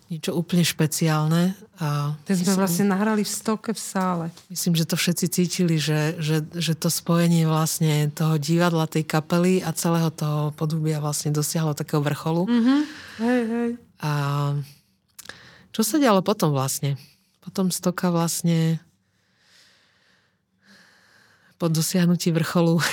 niečo úplne špeciálne. A ten sme myslím, vlastne nahrali v stoke v sále. Myslím, že to všetci cítili, že, že, že to spojenie vlastne toho divadla, tej kapely a celého toho podhubia vlastne dosiahlo takého vrcholu. Mm-hmm. Hej, hej. A čo sa dialo potom vlastne? Potom stoka vlastne po dosiahnutí vrcholu.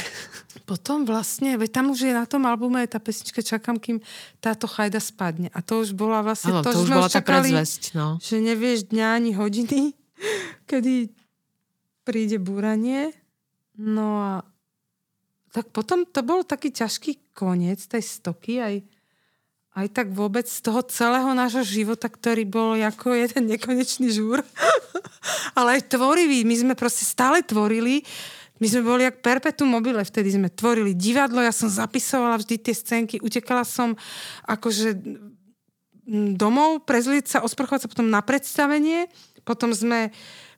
Potom vlastne, veď tam už je na tom albume tá pesnička Čakám, kým táto chajda spadne. A to už bola vlastne ano, to, to už bola tá predzvesť, no. že nevieš dňa ani hodiny, kedy príde búranie. No a tak potom to bol taký ťažký koniec tej stoky, aj aj tak vôbec z toho celého nášho života, ktorý bol ako jeden nekonečný žúr, ale aj tvorivý. My sme proste stále tvorili. My sme boli jak perpetuum mobile, vtedy sme tvorili divadlo, ja som zapisovala vždy tie scénky, utekala som akože domov, prezlieť sa, osprchovať sa potom na predstavenie, potom sme eh,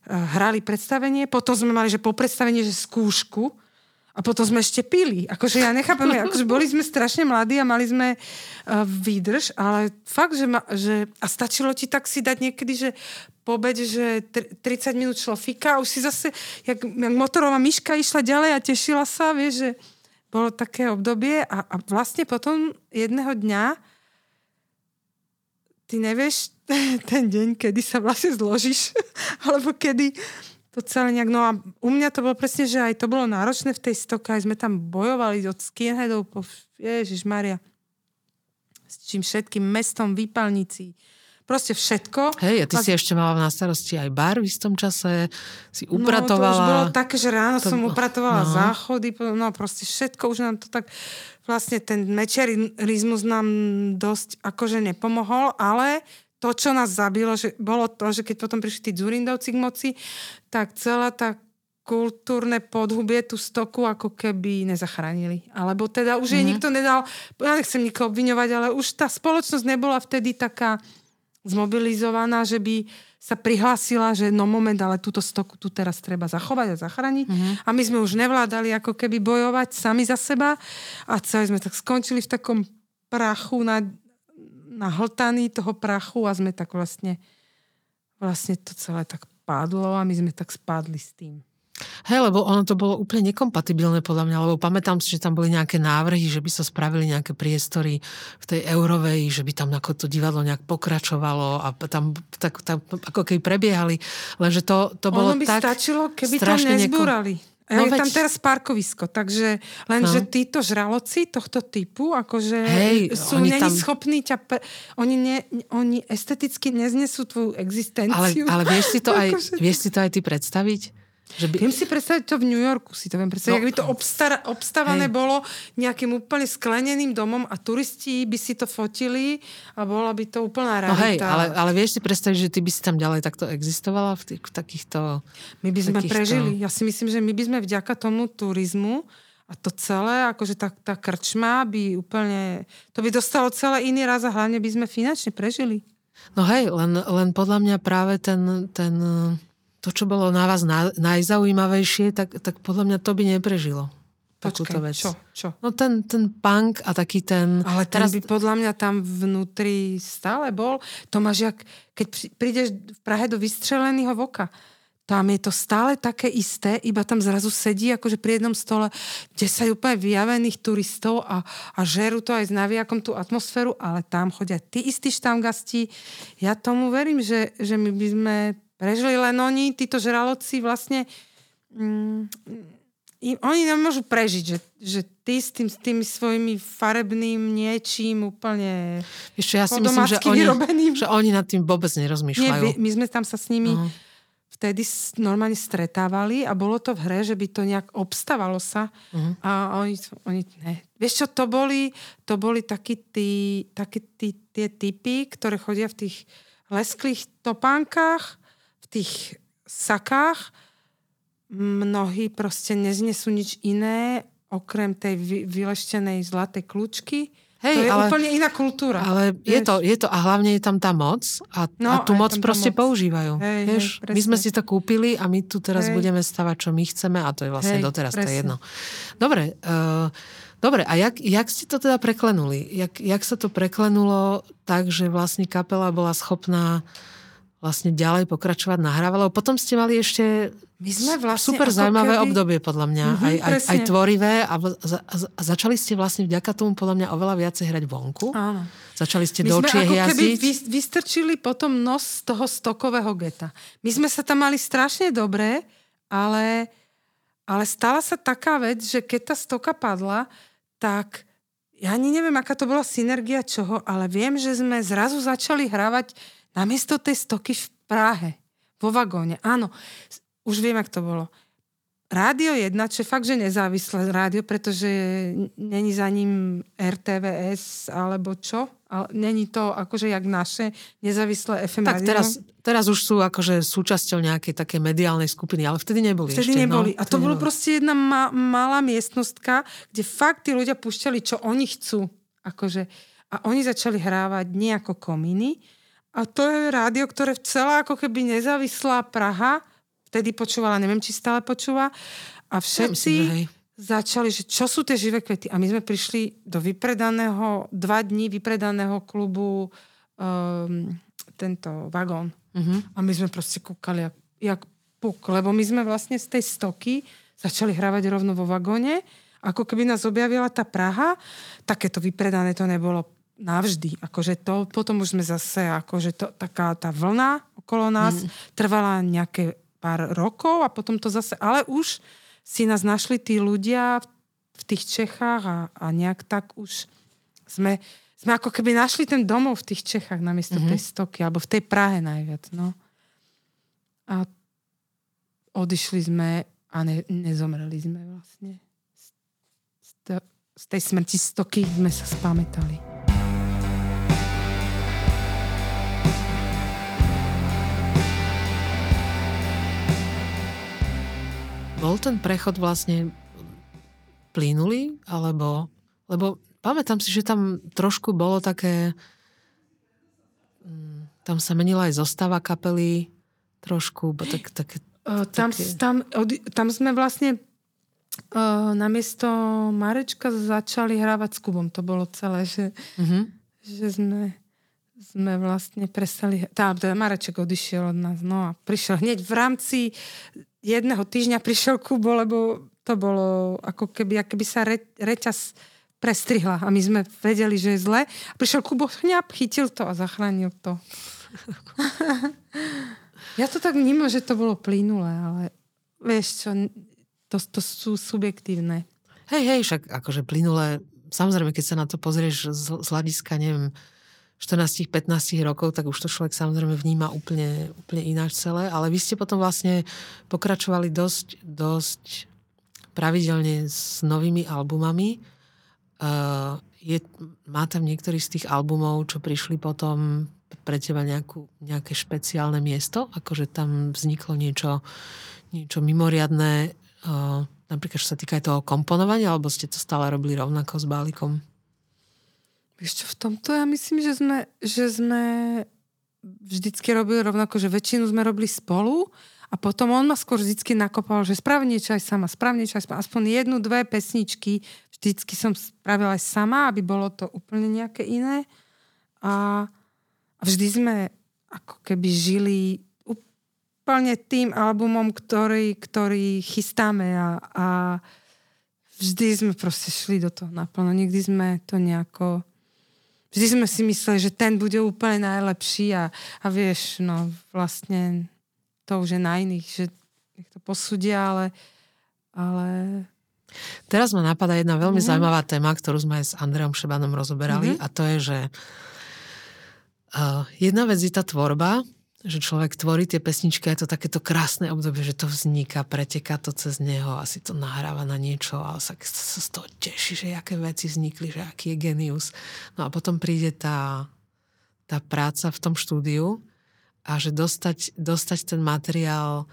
hrali predstavenie, potom sme mali, že po predstavení, že skúšku, a potom sme ešte pili. Akože ja nechápem, akože boli sme strašne mladí a mali sme uh, výdrž, ale fakt, že, ma, že a stačilo ti tak si dať niekedy, že po obede, že 30 minút šlofika a už si zase, jak, jak motorová myška išla ďalej a tešila sa, vieš, že bolo také obdobie a, a vlastne potom jedného dňa ty nevieš ten deň, kedy sa vlastne zložíš, alebo kedy to celé nejak, no a u mňa to bolo presne, že aj to bolo náročné v tej stoke, aj sme tam bojovali od skinheadov po, Ježiš Maria, s čím všetkým mestom, výpalnicí, proste všetko. Hej, a ty a... si ešte mala na starosti aj bar v istom čase, si upratovala. No to už bolo také, že ráno to... som upratovala no. záchody, no proste všetko, už nám to tak, vlastne ten mečiarizmus nám dosť akože nepomohol, ale to, čo nás zabilo, že bolo to, že keď potom prišli tí Zurindovci k moci, tak celá tá kultúrne podhubie tú stoku ako keby nezachránili. Alebo teda už mm-hmm. jej mhm. nikto nedal, ja nechcem nikoho obviňovať, ale už tá spoločnosť nebola vtedy taká zmobilizovaná, že by sa prihlásila, že no moment, ale túto stoku tu teraz treba zachovať a zachrániť. Mm-hmm. A my sme už nevládali ako keby bojovať sami za seba a celé sme tak skončili v takom prachu na nahltaní toho prachu a sme tak vlastne, vlastne to celé tak padlo a my sme tak spadli s tým. Hej, lebo ono to bolo úplne nekompatibilné podľa mňa, lebo pamätám si, že tam boli nejaké návrhy, že by sa spravili nejaké priestory v tej Eurovej, že by tam ako to divadlo nejak pokračovalo a tam, tak, tam ako keby prebiehali, lenže to, to bolo ono by tak stačilo, keby to nezbúrali. Neko... No, je veď... tam teraz parkovisko, takže len, no. že títo žraloci tohto typu, akože Hej, sú není tam... schopní ťa... Pe... Oni, ne, oni esteticky neznesú tvoju existenciu. Ale, ale vieš, si to aj, akože... vieš si to aj ty predstaviť? Že by... Viem si predstaviť to v New Yorku, si to viem predstaviť. No, ak by to obstar- obstávané hej. bolo nejakým úplne skleneným domom a turisti by si to fotili a bola by to úplná realita. No hej, ale, ale vieš si predstaviť, že ty by si tam ďalej takto existovala v, tých, v takýchto... My by sme takýchto... prežili. Ja si myslím, že my by sme vďaka tomu turizmu a to celé, akože tá, tá krčma by úplne... To by dostalo celé iný raz a hlavne by sme finančne prežili. No hej, len, len podľa mňa práve ten, ten to, čo bolo na vás na, najzaujímavejšie, tak, tak podľa mňa to by neprežilo. Počkej, vec. čo? čo? No ten, ten punk a taký ten... Ale ten teraz... by podľa mňa tam vnútri stále bol. To máš jak, keď prídeš v Prahe do vystreleného voka. tam je to stále také isté, iba tam zrazu sedí akože pri jednom stole 10 úplne vyjavených turistov a, a žerú to aj s naviakom tú atmosféru, ale tam chodia tí istí štamgasti. Ja tomu verím, že, že my by sme prežili len oni, títo žraloci vlastne mm, oni nemôžu prežiť, že, že ty s, tým, s tými svojimi farebným niečím úplne Ešte ja si myslím, že oni, že oni nad tým vôbec nerozmýšľajú. Nie, my sme tam sa s nimi uh-huh vtedy normálne stretávali a bolo to v hre, že by to nejak obstávalo sa uh-huh. a oni, oni ne. Vieš čo, to boli, to boli takí tí, takí tí, tie typy, ktoré chodia v tých lesklých topánkach, tých sakách. Mnohí proste neznesú nič iné, okrem tej vy, vyleštenej zlatej kľúčky Hej, to je ale, úplne iná kultúra. Ale je to, je to, a hlavne je tam tá moc a, no, a tú moc proste moc. používajú. Hej, vieš, hej, my sme si to kúpili a my tu teraz hej. budeme stavať, čo my chceme a to je vlastne hej, doteraz, presne. to je jedno. Dobre, uh, dobre a jak, jak ste to teda preklenuli? Jak, jak sa to preklenulo tak, že vlastne kapela bola schopná vlastne ďalej pokračovať nahrávalo. Potom ste mali ešte my sme vlastne super zaujímavé keby... obdobie podľa mňa, mm-hmm, aj, aj, aj tvorivé a, za, a začali ste vlastne vďaka tomu podľa mňa oveľa viacej hrať vonku. Áno. Začali ste My do očie ako keby vy, vystrčili potom nos z toho stokového geta. My sme sa tam mali strašne dobré, ale, ale stala sa taká vec, že keď tá stoka padla, tak ja ani neviem, aká to bola synergia čoho, ale viem, že sme zrazu začali hrávať namiesto tej stoky v Prahe, vo vagóne. Áno, už viem, ak to bolo. Rádio 1, čo je fakt, že nezávislé rádio, pretože není za ním RTVS alebo čo. Ale není to akože jak naše nezávislé FM tak rádio. teraz, teraz už sú akože súčasťou nejakej také mediálnej skupiny, ale vtedy neboli Vtedy ešte, no. neboli. No, a to bolo proste jedna ma- malá miestnostka, kde fakt tí ľudia púšťali, čo oni chcú. Akože, a oni začali hrávať nejako kominy. A to je rádio, ktoré celá ako keby nezávislá Praha vtedy počúvala, neviem, či stále počúva. A všetci ja myslím, začali, že čo sú tie živé kvety. A my sme prišli do vypredaného, dva dní vypredaného klubu um, tento vagón. Uh-huh. A my sme proste kúkali jak, jak puk, lebo my sme vlastne z tej stoky začali hrávať rovno vo vagóne. Ako keby nás objavila tá Praha, takéto vypredané to nebolo navždy. Akože to, potom už sme zase, akože to, taká tá vlna okolo nás mm. trvala nejaké pár rokov a potom to zase, ale už si nás našli tí ľudia v tých Čechách a, a nejak tak už sme, sme ako keby našli ten domov v tých Čechách namiesto mm-hmm. tej stoky, alebo v tej Prahe najviac, no. A odišli sme a ne, nezomreli sme vlastne. Z, z, z tej smrti stoky sme sa spamätali. Bol ten prechod vlastne plynulý, alebo... Lebo pamätám si, že tam trošku bolo také... Mm, tam sa menila aj zostava kapely trošku, bo tak, tak, tam, také... tam, tam sme vlastne uh, namiesto Marečka začali hrávať s Kubom. To bolo celé, že, uh-huh. že sme, sme vlastne prestali... Tá, Mareček odišiel od nás, no a prišiel hneď v rámci jedného týždňa prišiel Kubo, lebo to bolo ako keby, keby sa re, reťaz prestrihla a my sme vedeli, že je zle. A prišiel Kubo, hňap, chytil to a zachránil to. ja to tak vnímam, že to bolo plynulé, ale vieš čo, to, to sú subjektívne. Hej, hej, však akože plynulé, samozrejme, keď sa na to pozrieš z, z hľadiska, neviem, 14-15 rokov, tak už to človek samozrejme vníma úplne, úplne ináč celé, ale vy ste potom vlastne pokračovali dosť, dosť pravidelne s novými albumami. Uh, je, má tam niektorý z tých albumov, čo prišli potom pre teba nejakú, nejaké špeciálne miesto? Akože tam vzniklo niečo, niečo mimoriadné, uh, napríklad, čo sa týka aj toho komponovania, alebo ste to stále robili rovnako s Bálikom? Vieš čo, v tomto ja myslím, že sme, že sme vždycky robili rovnako, že väčšinu sme robili spolu a potom on ma skôr vždycky nakopal, že sprav niečo aj sama, sprav niečo aj sama. Aspoň jednu, dve pesničky vždycky som spravila aj sama, aby bolo to úplne nejaké iné. A, vždy sme ako keby žili úplne tým albumom, ktorý, ktorý chystáme a, a vždy sme proste šli do toho naplno. Nikdy sme to nejako... Vždy sme si mysleli, že ten bude úplne najlepší a, a vieš, no vlastne to už je na iných, že nech to posúdia, ale, ale Teraz ma napadá jedna veľmi mm-hmm. zaujímavá téma, ktorú sme aj s Andreom Šebanom rozoberali mm-hmm. a to je, že uh, jedna vec je tá tvorba, že človek tvorí tie pesničky a je to takéto krásne obdobie, že to vzniká, preteká to cez neho, asi to nahráva na niečo a sa z toho teší, že aké veci vznikli, že aký je genius. No a potom príde tá, tá práca v tom štúdiu a že dostať, dostať ten materiál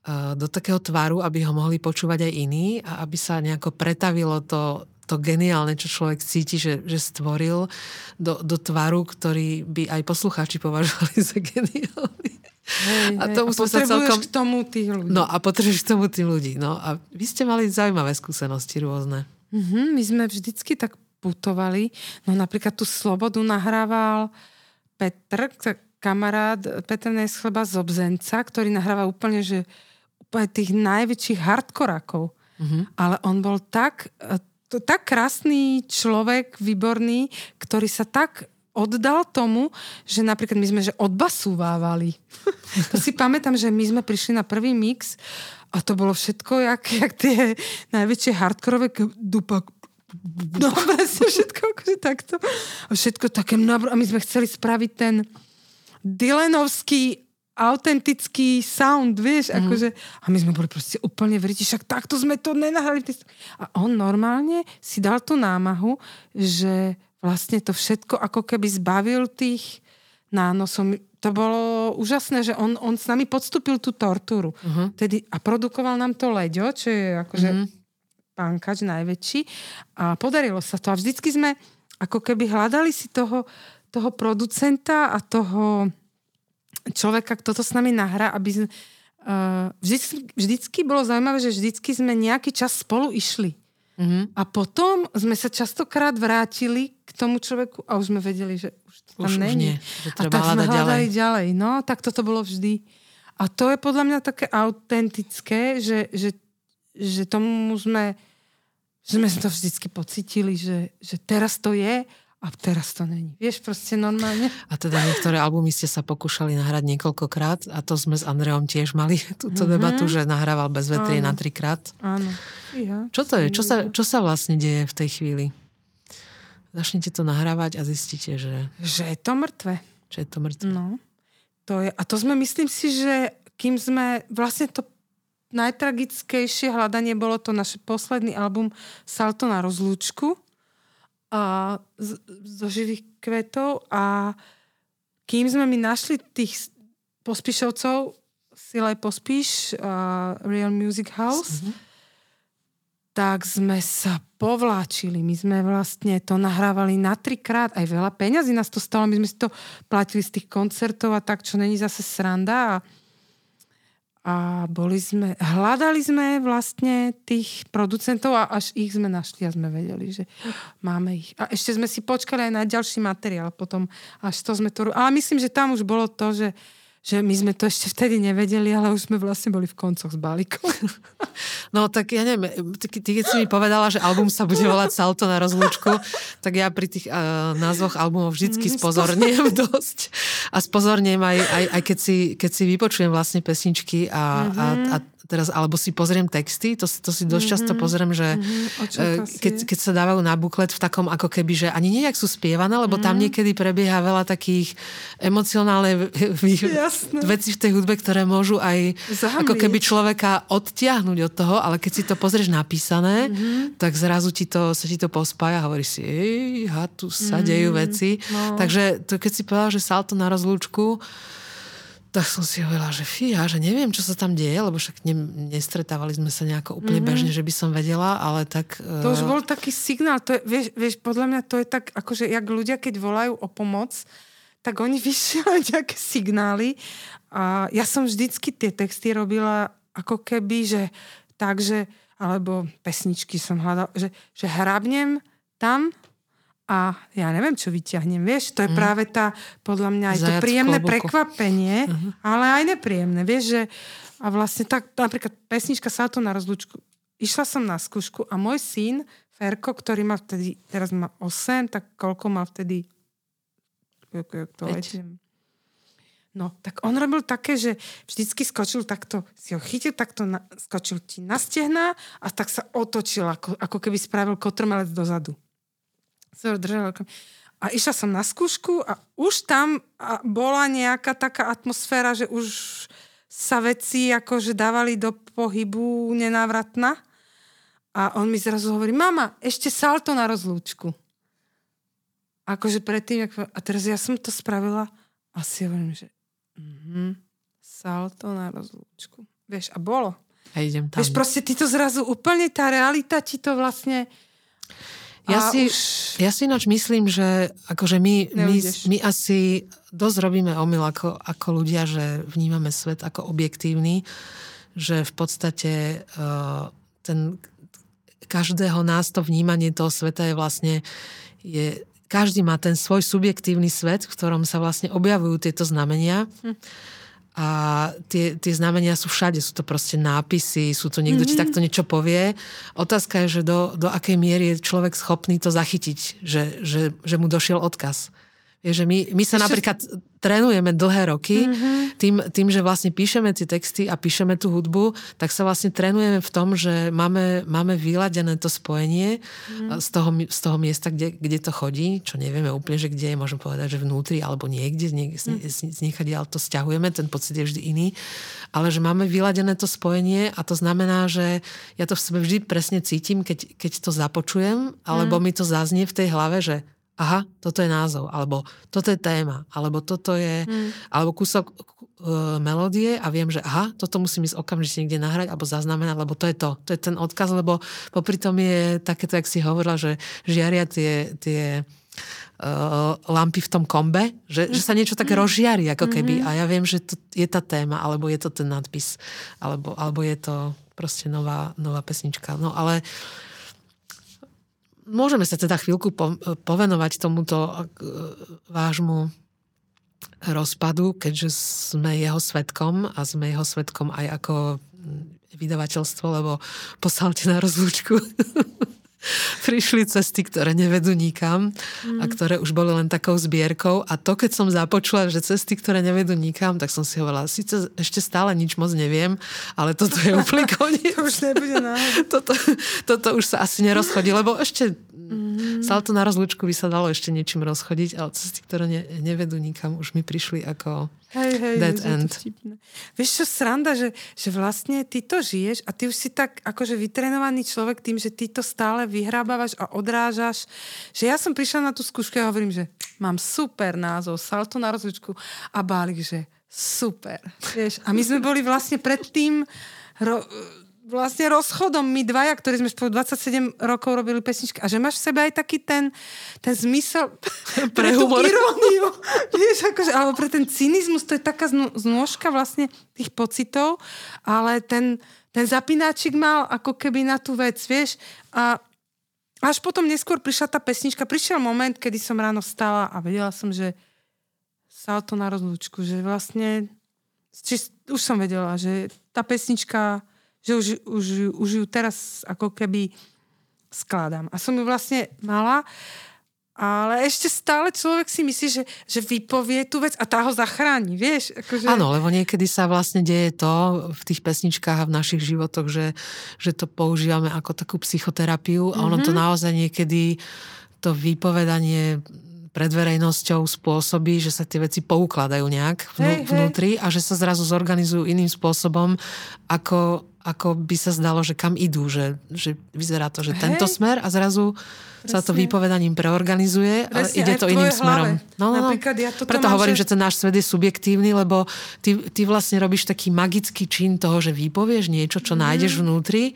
Eh, do takého tvaru, aby ho mohli počúvať aj iní a aby sa nejako pretavilo to, to geniálne, čo človek cíti, že, že stvoril do, do tvaru, ktorý by aj poslucháči považovali za geniálny. Hej, a, tomu hej, a sa celkom... k tomu tých ľudí. No a potrebuješ k tomu tým ľudí. No a vy ste mali zaujímavé skúsenosti rôzne. Mm-hmm, my sme vždycky tak putovali. No napríklad tú slobodu nahrával Petr, kamarát Petr Neschleba z Obzenca, ktorý nahráva úplne, že tých najväčších hardkorákov. Mm-hmm. Ale on bol tak, e, to, tak krásny človek, výborný, ktorý sa tak oddal tomu, že napríklad my sme že odbasúvávali. to si pamätám, že my sme prišli na prvý mix a to bolo všetko, jak, jak tie najväčšie hardkorové dupa, No, presne všetko akože takto. A všetko také A my sme chceli spraviť ten Dylanovský autentický sound, vieš, mm. akože, a my sme boli proste úplne vriti, však takto sme to nenahrali. A on normálne si dal tú námahu, že vlastne to všetko ako keby zbavil tých nánosom. To bolo úžasné, že on, on s nami podstúpil tú tortúru. Uh-huh. Tedy, a produkoval nám to Leďo, čo je akože uh-huh. pánkač najväčší. A podarilo sa to. A vždycky sme ako keby hľadali si toho, toho producenta a toho človeka, kto to s nami nahrá, aby uh, vždycky, vždycky bolo zaujímavé, že vždycky sme nejaký čas spolu išli. Mm-hmm. A potom sme sa častokrát vrátili k tomu človeku a už sme vedeli, že už to tam už, není. Už nie, že a tak sme hľadali ďalej. ďalej. No, tak toto bolo vždy. A to je podľa mňa také autentické, že, že, že tomu sme, že sme to vždycky pocitili, že, že teraz to je a teraz to není. Vieš, proste normálne. A teda niektoré albumy ste sa pokúšali nahrať niekoľkokrát a to sme s Andreom tiež mali túto mm-hmm. debatu, že nahrával bez vetrie na trikrát. Áno. Ja, čo to je? Čo sa, čo sa vlastne deje v tej chvíli? Začnete to nahrávať a zistíte, že... Že je to mŕtve. Že je to mŕtve. No. To je, a to sme, myslím si, že kým sme vlastne to najtragickejšie hľadanie bolo to naše posledný album Salto na rozlúčku, a, z, zo živých kvetov a kým sme mi našli tých pospíšovcov, Silaj Pospíš, uh, Real Music House, mm-hmm. tak sme sa povláčili. My sme vlastne to nahrávali na trikrát, aj veľa peňazí nás to stalo, my sme si to platili z tých koncertov a tak, čo není zase sranda a a boli sme, hľadali sme vlastne tých producentov a až ich sme našli a sme vedeli, že máme ich. A ešte sme si počkali aj na ďalší materiál potom, až to sme to... Ale myslím, že tam už bolo to, že že my sme to ešte vtedy nevedeli, ale už sme vlastne boli v koncoch s balíkom. No tak ja neviem, ty, ty keď si mi povedala, že album sa bude volať Salto na rozlúčku, tak ja pri tých uh, názvoch albumov vždycky mm, spozorniem dosť. A spozorniem aj, aj, aj keď, si, keď si vypočujem vlastne pesničky a, mm-hmm. a, a teraz, alebo si pozriem texty, to, to si dosť často mm-hmm. pozriem, že mm-hmm. keď, keď sa dávajú na buklet v takom ako keby, že ani nejak sú spievané, lebo mm-hmm. tam mhm. niekedy prebieha veľa takých emocionálnych veci v tej hudbe, ktoré môžu aj Zahamiť. ako keby človeka odtiahnuť od toho, ale keď si to pozrieš napísané, mm-hmm. tak zrazu ti to, sa ti to pospája a hovoríš si, ej, ha, tu sa mm-hmm. dejú veci. No. Takže to, keď si povedal, že salto na rozlúčku, tak som si hovorila, že fíha, že neviem, čo sa tam deje, lebo však ne, nestretávali sme sa nejako úplne mm-hmm. bežne, že by som vedela, ale tak... To uh... už bol taký signál, to je, vieš, vieš, podľa mňa to je tak, akože jak ľudia, keď volajú o pomoc, tak oni vysielajú nejaké signály a ja som vždycky tie texty robila ako keby, že takže, alebo pesničky som hľadala, že, že hrabnem tam a ja neviem, čo vyťahnem, vieš, to je mm. práve tá, podľa mňa aj to príjemné prekvapenie, uh-huh. ale aj nepríjemné, vieš, že a vlastne tak, napríklad pesnička Salto na rozlúčku, išla som na skúšku a môj syn, Ferko, ktorý má vtedy, teraz má 8, tak koľko má vtedy, to No, tak on robil také, že vždycky skočil takto, si ho chytil takto, na, skočil ti na stehna a tak sa otočil, ako, ako keby spravil kotrmelec dozadu. A išla som na skúšku a už tam bola nejaká taká atmosféra, že už sa veci akože dávali do pohybu nenávratná. A on mi zrazu hovorí, mama, ešte salto na rozlúčku. Akože predtým, a teraz ja som to spravila a si hovorím, že mm-hmm, salto na rozlúčku. Vieš, a bolo. A idem tam. Vieš, proste ty to zrazu úplne, tá realita ti to vlastne ja si, už... ja si ináč myslím, že akože my, my, my asi dosť robíme omyl ako, ako ľudia, že vnímame svet ako objektívny, že v podstate uh, ten, každého nás to vnímanie toho sveta je vlastne je, každý má ten svoj subjektívny svet, v ktorom sa vlastne objavujú tieto znamenia. Hm a tie, tie znamenia sú všade, sú to proste nápisy, sú to niekto mm-hmm. ti mhm. takto niečo povie. Otázka je, že do, do akej miery je človek schopný to zachytiť, že, že, že mu došiel odkaz. Je, že my, my sa Ešte... napríklad trénujeme dlhé roky mm-hmm. tým, tým, že vlastne píšeme tie texty a píšeme tú hudbu, tak sa vlastne trénujeme v tom, že máme, máme vyladené to spojenie mm-hmm. z, toho, z toho miesta, kde, kde to chodí, čo nevieme úplne, že kde je, môžem povedať, že vnútri alebo niekde, nie, mm. z, z ale to stiahujeme, ten pocit je vždy iný, ale že máme vyladené to spojenie a to znamená, že ja to v sebe vždy presne cítim, keď, keď to započujem, alebo mm. mi to zaznie v tej hlave, že aha, toto je názov, alebo toto je téma, alebo toto je, mm. alebo kúsok uh, melódie a viem, že aha, toto musím ísť okamžite niekde nahrať alebo zaznamenať, lebo to je to, to je ten odkaz, lebo popri tom je takéto, jak si hovorila, že žiaria tie, tie uh, lampy v tom kombe, že, že sa niečo také mm. rozžiari, ako keby. Mm-hmm. A ja viem, že to je tá téma, alebo je to ten nadpis, alebo, alebo je to proste nová, nová pesnička. No ale uh, môžeme sa teda chvíľku po, povenovať tomuto e, vášmu rozpadu, keďže sme jeho svetkom a sme jeho svetkom aj ako vydavateľstvo, lebo posalte na rozlúčku prišli cesty, ktoré nevedú nikam mm. a ktoré už boli len takou zbierkou a to, keď som započula, že cesty, ktoré nevedú nikam, tak som si hovorila, síce ešte stále nič moc neviem, ale toto je úplne koniec. to už nebude toto, toto už sa asi nerozchodí, lebo ešte mm. salto na rozlučku by sa dalo ešte niečím rozchodiť, ale cesty, ktoré ne, nevedú nikam, už mi prišli ako hej, hej, dead end. Vieš čo, sranda, že, že vlastne ty to žiješ a ty už si tak akože vytrenovaný človek tým, že ty to stále vyhrábavaš a odrážaš. Že ja som prišla na tú skúšku a hovorím, že mám super názov, salto na rozličku a bálik, že super. Vieš? A my sme boli vlastne predtým ro- vlastne rozchodom my dvaja, ktorí sme spolu 27 rokov robili pesničky. A že máš v sebe aj taký ten, ten zmysel pre, pre tú iróniu, vieš, akože, alebo pre ten cynizmus, to je taká znôžka vlastne tých pocitov, ale ten, ten zapínáčik mal ako keby na tú vec, vieš, a až potom neskôr prišla tá pesnička, prišiel moment, kedy som ráno stala a vedela som, že to na rozlúčku, že vlastne či, už som vedela, že tá pesnička, že už, už, už ju teraz ako keby skladám. A som ju vlastne mala ale ešte stále človek si myslí, že, že vypovie tú vec a tá ho zachráni, vieš? Akože... Áno, lebo niekedy sa vlastne deje to v tých pesničkách a v našich životoch, že, že to používame ako takú psychoterapiu a ono mm-hmm. to mhm. naozaj niekedy to vypovedanie pred verejnosťou spôsobí, že sa tie veci poukladajú nejak vnú, hej, vnútri hej. a že sa zrazu zorganizujú iným spôsobom, ako, ako by sa zdalo, že kam idú, že, že vyzerá to, že hej. tento smer a zrazu Presne. sa to výpovedaním preorganizuje a ide to iným smerom. No, no, no. Ja Preto hovorím, že... že ten náš svet je subjektívny, lebo ty, ty vlastne robíš taký magický čin toho, že vypovieš niečo, čo mm. nájdeš vnútri,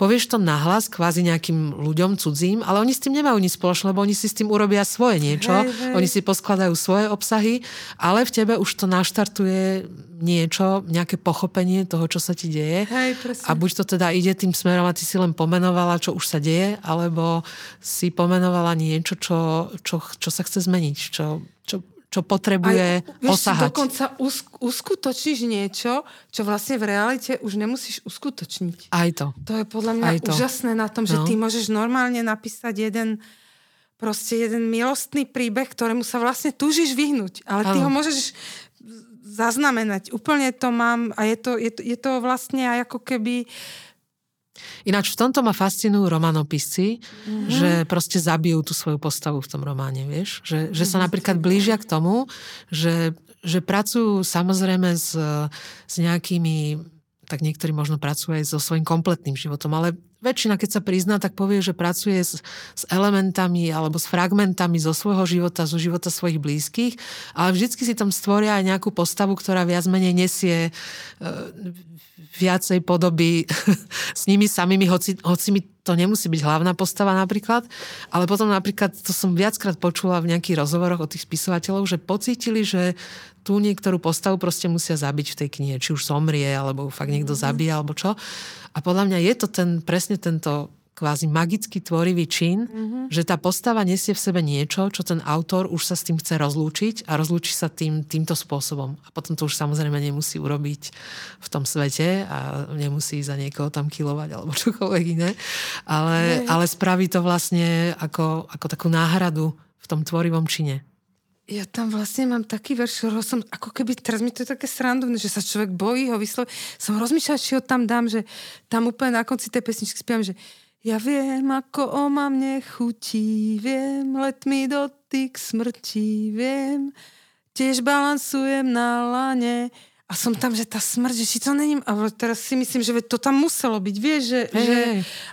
povieš to nahlas kvázi nejakým ľuďom cudzím, ale oni s tým nemajú nič spoločné, lebo oni si s tým urobia svoje niečo, hej, hej. oni si poskladajú svoje obsahy, ale v tebe už to naštartuje niečo, nejaké pochopenie toho, čo sa ti deje. Hej, a buď to teda ide tým smerom a ty si len pomenovala, čo už sa deje, alebo si pomenovala niečo, čo, čo, čo sa chce zmeniť, čo, čo čo potrebuje Aj, vieš, osahať. dokonca usk- uskutočníš niečo, čo vlastne v realite už nemusíš uskutočniť. Aj to. To je podľa mňa úžasné na tom, že no. ty môžeš normálne napísať jeden proste jeden milostný príbeh, ktorému sa vlastne túžiš vyhnúť. Ale ty ano. ho môžeš zaznamenať. Úplne to mám a je to, je to, je to vlastne aj ako keby uh, Ináč v tomto ma fascinujú romanopisci, mm-hmm. že proste zabijú tú svoju postavu v tom románe, vieš? Že, že sa mhm. napríklad blížia k tomu, že, že pracujú samozrejme s, s nejakými tak niektorí možno pracujú aj so svojím kompletným životom, ale väčšina, keď sa prizná, tak povie, že pracuje s, s elementami alebo s fragmentami zo svojho života, zo života svojich blízkych, ale vždycky si tam stvoria aj nejakú postavu, ktorá viac menej nesie e, viacej podoby s nimi samými, hoci, hoci mi to nemusí byť hlavná postava napríklad, ale potom napríklad, to som viackrát počula v nejakých rozhovoroch od tých spisovateľov, že pocítili, že tú niektorú postavu proste musia zabiť v tej knihe, či už zomrie, alebo fakt niekto mm-hmm. zabíja, alebo čo. A podľa mňa je to ten, presne tento kvázi magický tvorivý čin, mm-hmm. že tá postava nesie v sebe niečo, čo ten autor už sa s tým chce rozlúčiť a rozlúči sa tým, týmto spôsobom. A potom to už samozrejme nemusí urobiť v tom svete a nemusí za niekoho tam kilovať alebo čokoľvek iné, ale, ale spraví to vlastne ako, ako takú náhradu v tom tvorivom čine. Ja tam vlastne mám taký verš, som, ako keby, teraz mi to je také srandovné, že sa človek bojí ho vysloviť. Som rozmýšľala, či ho tam dám, že tam úplne na konci tej pesničky spievam, že ja viem, ako oma mne chutí, viem, let mi dotyk smrti, viem, tiež balansujem na lane a som tam, že tá smrť, že či to není... A teraz si myslím, že to tam muselo byť, vieš, že, hey. že...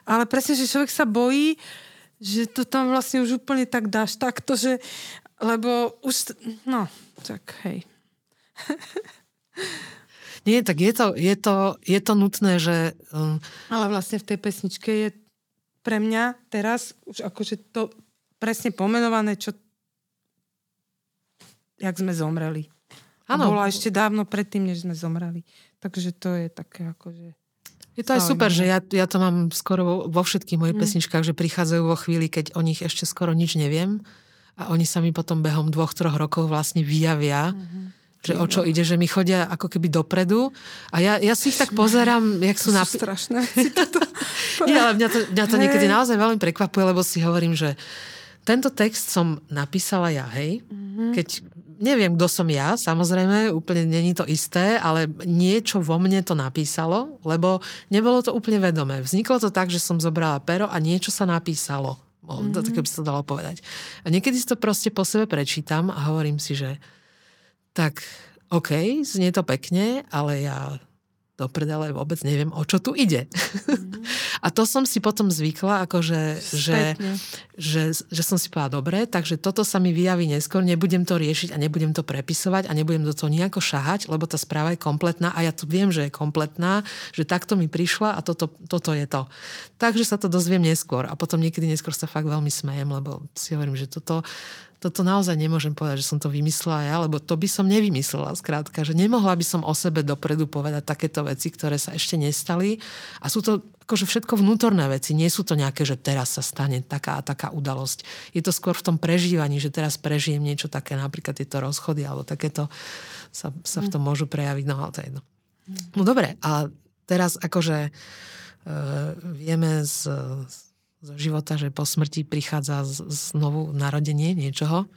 Ale presne, že človek sa bojí, že to tam vlastne už úplne tak dáš takto, že... Lebo už... No, tak hej. Nie, tak je to, je to, je to nutné, že... Um... Ale vlastne v tej pesničke je pre mňa teraz už akože to presne pomenované, čo jak sme zomreli. Ano. Bola ešte dávno predtým, než sme zomreli. Takže to je také akože... Je to aj super, že ja, ja to mám skoro vo, vo všetkých mojich mm. pesničkách, že prichádzajú vo chvíli, keď o nich ešte skoro nič neviem a oni sa mi potom behom dvoch, troch rokov vlastne vyjavia. Mm-hmm že o čo ide, že mi chodia ako keby dopredu a ja, ja si ich tak pozerám, jak sú napi- strašné. Nie, ale mňa to, mňa to niekedy naozaj veľmi prekvapuje, lebo si hovorím, že tento text som napísala ja, hej, mm-hmm. keď neviem, kto som ja, samozrejme, úplne není to isté, ale niečo vo mne to napísalo, lebo nebolo to úplne vedomé. Vzniklo to tak, že som zobrala pero a niečo sa napísalo. Mm-hmm. To, tak by sa to dalo povedať. A niekedy si to proste po sebe prečítam a hovorím si, že tak OK, znie to pekne, ale ja do predele vôbec neviem, o čo tu ide. Mm. a to som si potom zvykla, akože, že, že, že som si povedala, dobre, takže toto sa mi vyjaví neskôr, nebudem to riešiť a nebudem to prepisovať a nebudem do toho nejako šahať, lebo tá správa je kompletná a ja tu viem, že je kompletná, že takto mi prišla a toto, toto je to. Takže sa to dozviem neskôr a potom niekedy neskôr sa fakt veľmi smejem, lebo si hovorím, že toto toto naozaj nemôžem povedať, že som to vymyslela ja, lebo to by som nevymyslela. Skrátka, že nemohla by som o sebe dopredu povedať takéto veci, ktoré sa ešte nestali. A sú to akože všetko vnútorné veci. Nie sú to nejaké, že teraz sa stane taká a taká udalosť. Je to skôr v tom prežívaní, že teraz prežijem niečo také, napríklad tieto rozchody alebo takéto sa, sa v tom môžu prejaviť. No ale to je jedno. No dobre, a teraz akože uh, vieme z, z zo života, že po smrti prichádza znovu narodenie niečoho.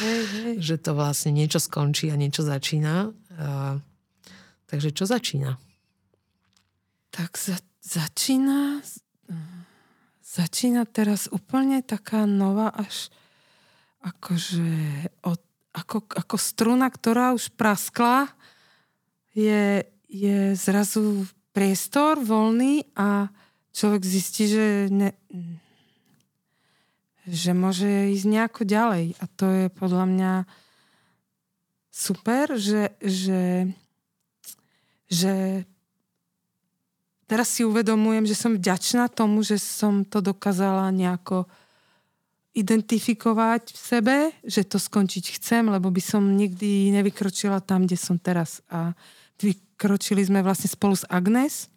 Hej, hej. že to vlastne niečo skončí a niečo začína. Uh, takže čo začína? Tak za, začína začína teraz úplne taká nová až akože od, ako, ako struna, ktorá už praskla je, je zrazu priestor voľný a človek zistí, že, ne, že môže ísť nejako ďalej. A to je podľa mňa super, že, že, že teraz si uvedomujem, že som vďačná tomu, že som to dokázala nejako identifikovať v sebe, že to skončiť chcem, lebo by som nikdy nevykročila tam, kde som teraz. A vykročili sme vlastne spolu s Agnes,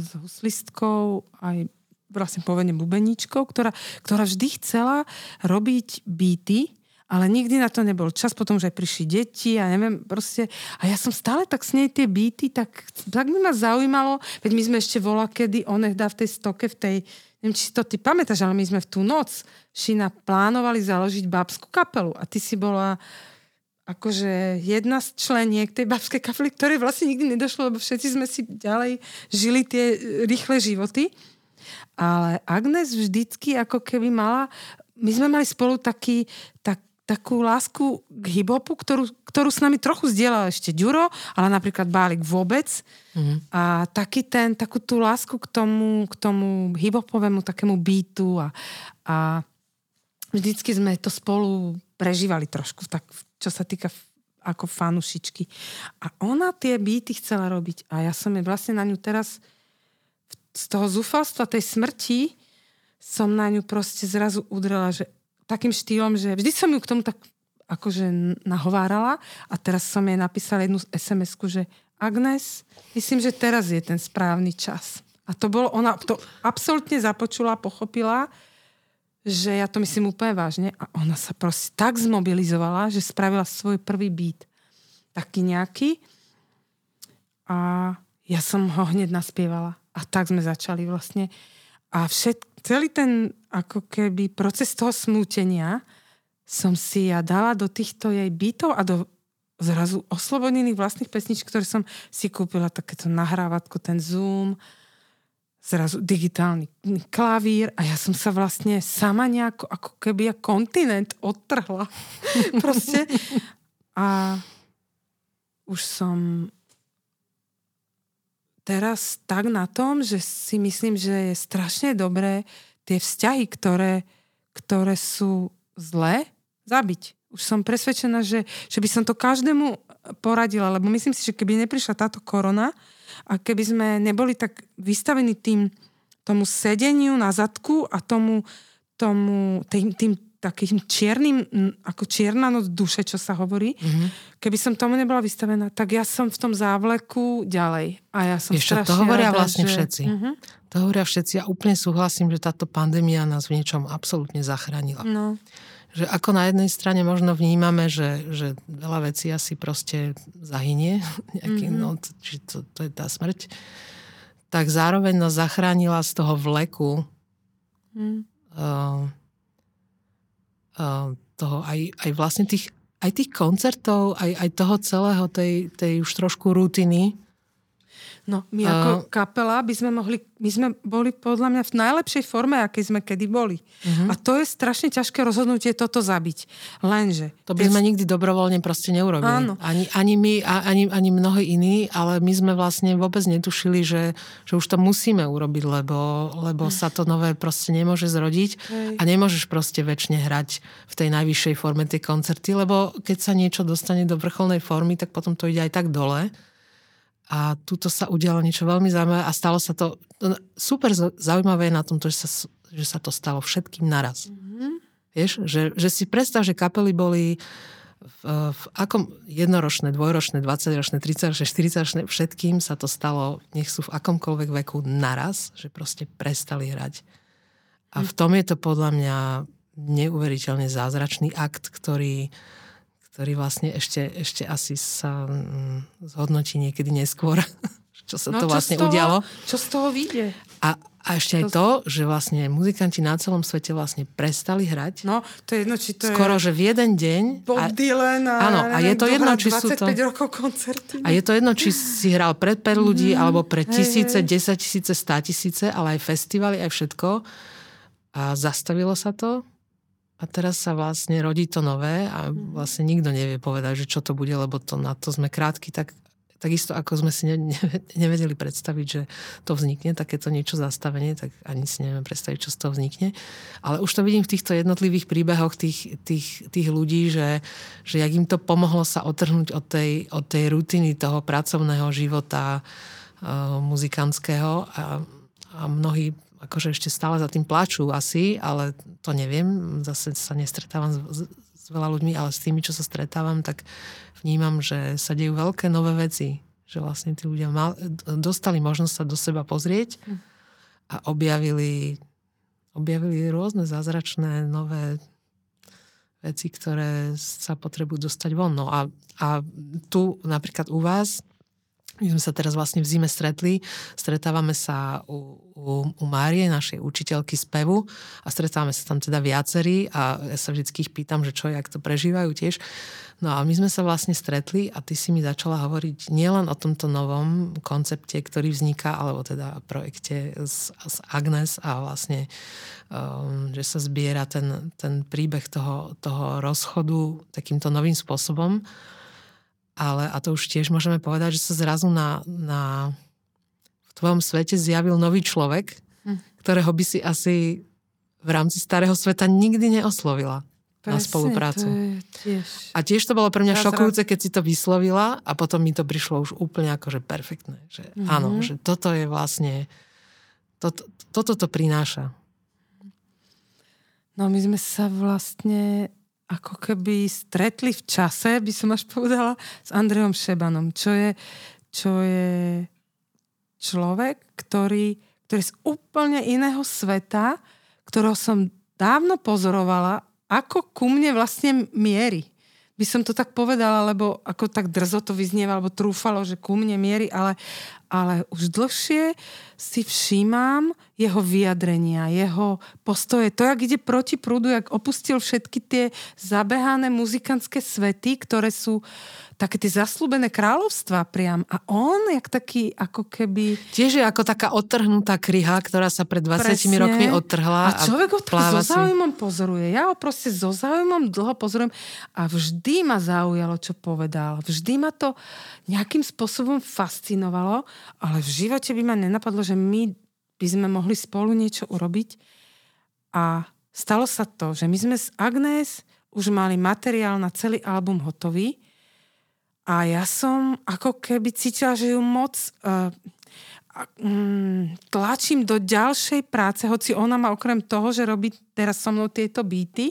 s huslistkou, aj vlastne povedne bubeničkou, ktorá, ktorá vždy chcela robiť beaty, ale nikdy na to nebol čas, potom už aj prišli deti a neviem, proste, a ja som stále tak s nej tie byty, tak, tak by ma zaujímalo, veď my sme ešte volá, kedy dá v tej stoke, v tej, neviem, či to ty pamätáš, ale my sme v tú noc Šina plánovali založiť babskú kapelu a ty si bola akože jedna z členiek tej babskej kapely, ktoré vlastne nikdy nedošlo, lebo všetci sme si ďalej žili tie rýchle životy. Ale Agnes vždycky ako keby mala my sme mali spolu taký, tak, takú lásku k hiphopu, ktorú, ktorú s nami trochu zdieľal ešte Ďuro, ale napríklad Bálik vôbec. Mm. A taký ten, takú tú lásku k tomu, k tomu hiphopovému takému beatu a, a vždycky sme to spolu prežívali trošku, tak, čo sa týka ako fanušičky. A ona tie beaty chcela robiť a ja som jej vlastne na ňu teraz z toho zúfalstva tej smrti som na ňu proste zrazu udrela, že takým štýlom, že vždy som ju k tomu tak akože nahovárala a teraz som jej napísala jednu sms že Agnes, myslím, že teraz je ten správny čas. A to bolo, ona to absolútne započula, pochopila, že ja to myslím úplne vážne a ona sa proste tak zmobilizovala, že spravila svoj prvý beat. Taký nejaký. A ja som ho hneď naspievala. A tak sme začali vlastne. A všet, celý ten ako keby proces toho smútenia som si ja dala do týchto jej bytov a do zrazu oslobodených vlastných pesničk, ktoré som si kúpila, takéto nahrávatko, ten Zoom, zrazu digitálny klavír a ja som sa vlastne sama nejako, ako keby ja kontinent odtrhla. Proste. A už som teraz tak na tom, že si myslím, že je strašne dobré tie vzťahy, ktoré, ktoré sú zlé, zabiť. Už som presvedčená, že, že by som to každému poradila, lebo myslím si, že keby neprišla táto korona a keby sme neboli tak vystavení tým, tomu sedeniu na zadku a tomu, tomu tým, tým takým čiernym, ako čierna noc duše, čo sa hovorí. Mm-hmm. Keby som tomu nebola vystavená, tak ja som v tom závleku ďalej. A ja som Ešte, to hovoria rada, vlastne že... všetci. Mm-hmm. To hovoria všetci. Ja úplne súhlasím, že táto pandémia nás v niečom absolútne zachránila. No. Že ako na jednej strane možno vnímame, že, že veľa vecí asi proste zahynie, nejaký, mm-hmm. no, či to, to je tá smrť, tak zároveň nás zachránila z toho vleku mm. uh, toho aj, aj vlastne tých, aj tých koncertov, aj, aj toho celého, tej, tej už trošku rutiny, No, my ako uh, kapela by sme mohli, my sme boli podľa mňa v najlepšej forme, akej sme kedy boli. Uh-huh. A to je strašne ťažké rozhodnutie toto zabiť. Lenže... To by sme nikdy dobrovoľne proste neurobili. Áno. Ani, ani my, ani, ani mnohí iní, ale my sme vlastne vôbec netušili, že, že už to musíme urobiť, lebo, lebo sa to nové proste nemôže zrodiť Hej. a nemôžeš proste väčšine hrať v tej najvyššej forme tie koncerty, lebo keď sa niečo dostane do vrcholnej formy, tak potom to ide aj tak dole. A tuto sa udialo niečo veľmi zaujímavé a stalo sa to... Super zaujímavé je na tom, že sa, že sa to stalo všetkým naraz. Mm-hmm. Vieš, že, že si predstav, že kapely boli v, v akom jednoročné, dvojročné, 20-ročné, 30-ročné, 40-ročné, všetkým sa to stalo, nech sú v akomkoľvek veku naraz, že proste prestali hrať. A v tom je to podľa mňa neuveriteľne zázračný akt, ktorý, ktorý vlastne ešte, ešte asi sa mm, zhodnotí niekedy neskôr, čo sa no, to vlastne toho, udialo. Čo z toho vyjde? A, a ešte aj to, že vlastne muzikanti na celom svete vlastne prestali hrať. No, to je jedno, či to Skoro, je... že v jeden deň. Bob Dylan a, áno, a je to jedno, či sú to... rokov koncerty. A je to jedno, či si hral pred 5 ľudí, mm, alebo pre tisíce, 10 tisíce, 100 tisíce, ale aj festivaly, aj všetko. A zastavilo sa to a teraz sa vlastne rodí to nové a mhm. vlastne nikto nevie povedať, že čo to bude, lebo to, na to sme krátky, tak takisto ako sme si ne, ne, nevedeli predstaviť, že to vznikne, takéto niečo zastavenie, tak ani si nevieme predstaviť, čo z toho vznikne. Ale už to vidím v týchto jednotlivých príbehoch tých, tých, tých ľudí, že, že jak im to pomohlo sa otrhnúť od tej, od tej rutiny toho pracovného života, muzikantského a, a mnohí akože ešte stále za tým plačú asi, ale to neviem, zase sa nestretávam s, s veľa ľuďmi, ale s tými, čo sa stretávam, tak vnímam, že sa dejú veľké nové veci, že vlastne tí ľudia mal, dostali možnosť sa do seba pozrieť hm. a objavili, objavili rôzne zázračné nové veci, ktoré sa potrebujú dostať von. No a, a tu napríklad u vás my sme sa teraz vlastne v zime stretli. Stretávame sa u, u, u Márie, našej učiteľky spevu a stretávame sa tam teda viacerí a ja sa vždycky ich pýtam, že čo, jak to prežívajú tiež. No a my sme sa vlastne stretli a ty si mi začala hovoriť nielen o tomto novom koncepte, ktorý vzniká, alebo teda projekte z, z Agnes a vlastne, um, že sa zbiera ten, ten príbeh toho, toho rozchodu takýmto novým spôsobom, ale, a to už tiež môžeme povedať, že sa zrazu na, na v tvojom svete zjavil nový človek, hm. ktorého by si asi v rámci starého sveta nikdy neoslovila Presne, na spoluprácu. Tiež... A tiež to bolo pre mňa šokujúce, keď si to vyslovila a potom mi to prišlo už úplne akože perfektné. Že mm-hmm. áno, že toto je vlastne toto, toto to prináša. No my sme sa vlastne ako keby stretli v čase, by som až povedala, s Andrejom Šebanom, čo je, čo je človek, ktorý, ktorý z úplne iného sveta, ktorého som dávno pozorovala, ako ku mne vlastne mierí. By som to tak povedala, lebo ako tak drzo to vyznieva, alebo trúfalo, že ku mne mierí, ale, ale už dlhšie si všímam jeho vyjadrenia, jeho postoje. To, jak ide proti prúdu, jak opustil všetky tie zabehané muzikantské svety, ktoré sú také tie zaslúbené kráľovstva priam. A on, jak taký, ako keby... Tiež je ako taká odtrhnutá kryha, ktorá sa pred 20 Presne. rokmi odtrhla. A človek ho tak so záujmom pozoruje. Ja ho proste so záujmom dlho pozorujem a vždy ma zaujalo, čo povedal. Vždy ma to nejakým spôsobom fascinovalo, ale v živote by ma nenapadlo, že my by sme mohli spolu niečo urobiť. A stalo sa to, že my sme s Agnes už mali materiál na celý album hotový a ja som ako keby cítila, že ju moc uh, tlačím do ďalšej práce, hoci ona má okrem toho, že robí teraz so mnou tieto beaty,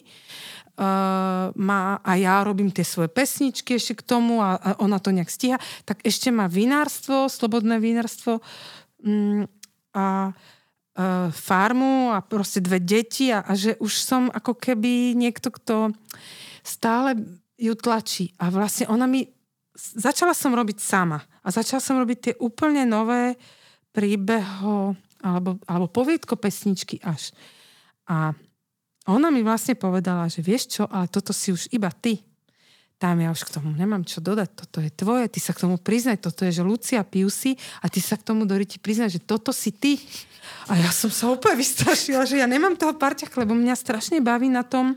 uh, má, a ja robím tie svoje pesničky ešte k tomu a, a ona to nejak stíha, tak ešte má vinárstvo, slobodné vinárstvo um, a uh, farmu a proste dve deti a, a že už som ako keby niekto, kto stále ju tlačí. A vlastne ona mi začala som robiť sama. A začala som robiť tie úplne nové príbeho alebo, alebo poviedko pesničky až. A ona mi vlastne povedala, že vieš čo, ale toto si už iba ty. Tam ja už k tomu nemám čo dodať, toto je tvoje, ty sa k tomu priznaj, toto je, že Lucia Piusi a ty sa k tomu Doriti priznaj, že toto si ty. A ja som sa úplne vystrašila, že ja nemám toho parťach, lebo mňa strašne baví na tom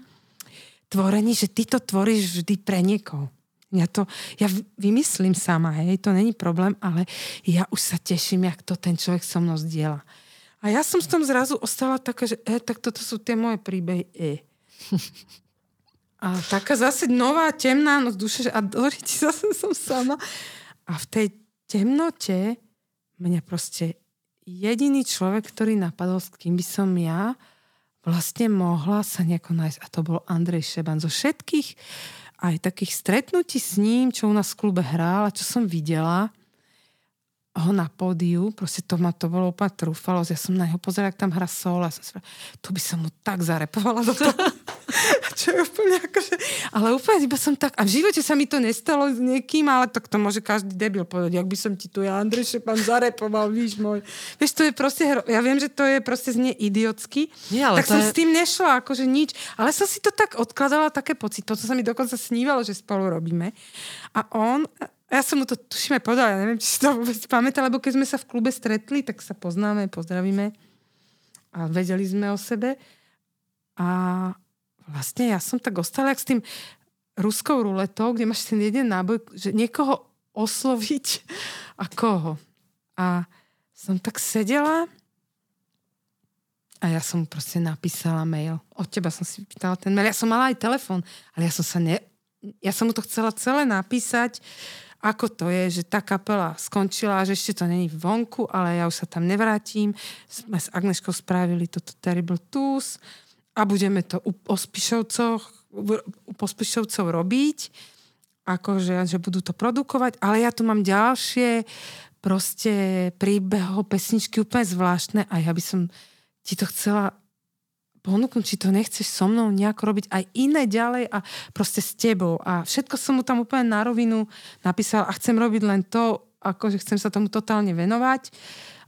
tvorení, že ty to tvoríš vždy pre niekoho. Ja to, ja vymyslím sama, hej, to není problém, ale ja už sa teším, jak to ten človek so mnou zdieľa. A ja som s tom zrazu ostala taká, že e, tak toto sú tie moje príbehy. E. A taká zase nová temná noc duše, že a Doriti zase som sama. A v tej temnote mňa proste jediný človek, ktorý napadol, s kým by som ja vlastne mohla sa nejako nájsť. A to bol Andrej Šeban. Zo všetkých aj takých stretnutí s ním, čo u nás v klube hral a čo som videla ho na pódiu, proste to ma to bolo úplne trúfalo, ja som na neho pozerala, ak tam hrá sol a som si tu by som mu tak zarepovala do toho. čo je úplne akože... Ale úplne iba som tak... A v živote sa mi to nestalo s niekým, ale tak to môže každý debil povedať, ak by som ti tu ja Andrej Šepan zarepoval, víš môj. Vieš, to je proste... Ja viem, že to je proste znie idiotsky, Nie, ale tak som je... s tým nešla, akože nič. Ale som si to tak odkladala, také pocit. To sa mi dokonca snívalo, že spolu robíme. A on ja som mu to tuším aj povedala, ja neviem, či si to vôbec pamätá, lebo keď sme sa v klube stretli, tak sa poznáme, pozdravíme a vedeli sme o sebe. A vlastne ja som tak ostala s tým ruskou ruletou, kde máš ten jeden náboj, že niekoho osloviť a koho. A som tak sedela a ja som proste napísala mail. Od teba som si pýtala ten mail. Ja som mala aj telefón, ale ja som sa ne... Ja som mu to chcela celé napísať ako to je, že tá kapela skončila, že ešte to není vonku, ale ja už sa tam nevrátim. Sme s Agneškou spravili toto Terrible Tools a budeme to u Pospišovcoch, u Pospišovcov robiť, akože, že budú to produkovať, ale ja tu mám ďalšie proste príbehov, pesničky úplne zvláštne a ja by som ti to chcela ponúknuť, či to nechceš so mnou nejako robiť aj iné ďalej a proste s tebou. A všetko som mu tam úplne na rovinu napísala a chcem robiť len to, akože chcem sa tomu totálne venovať.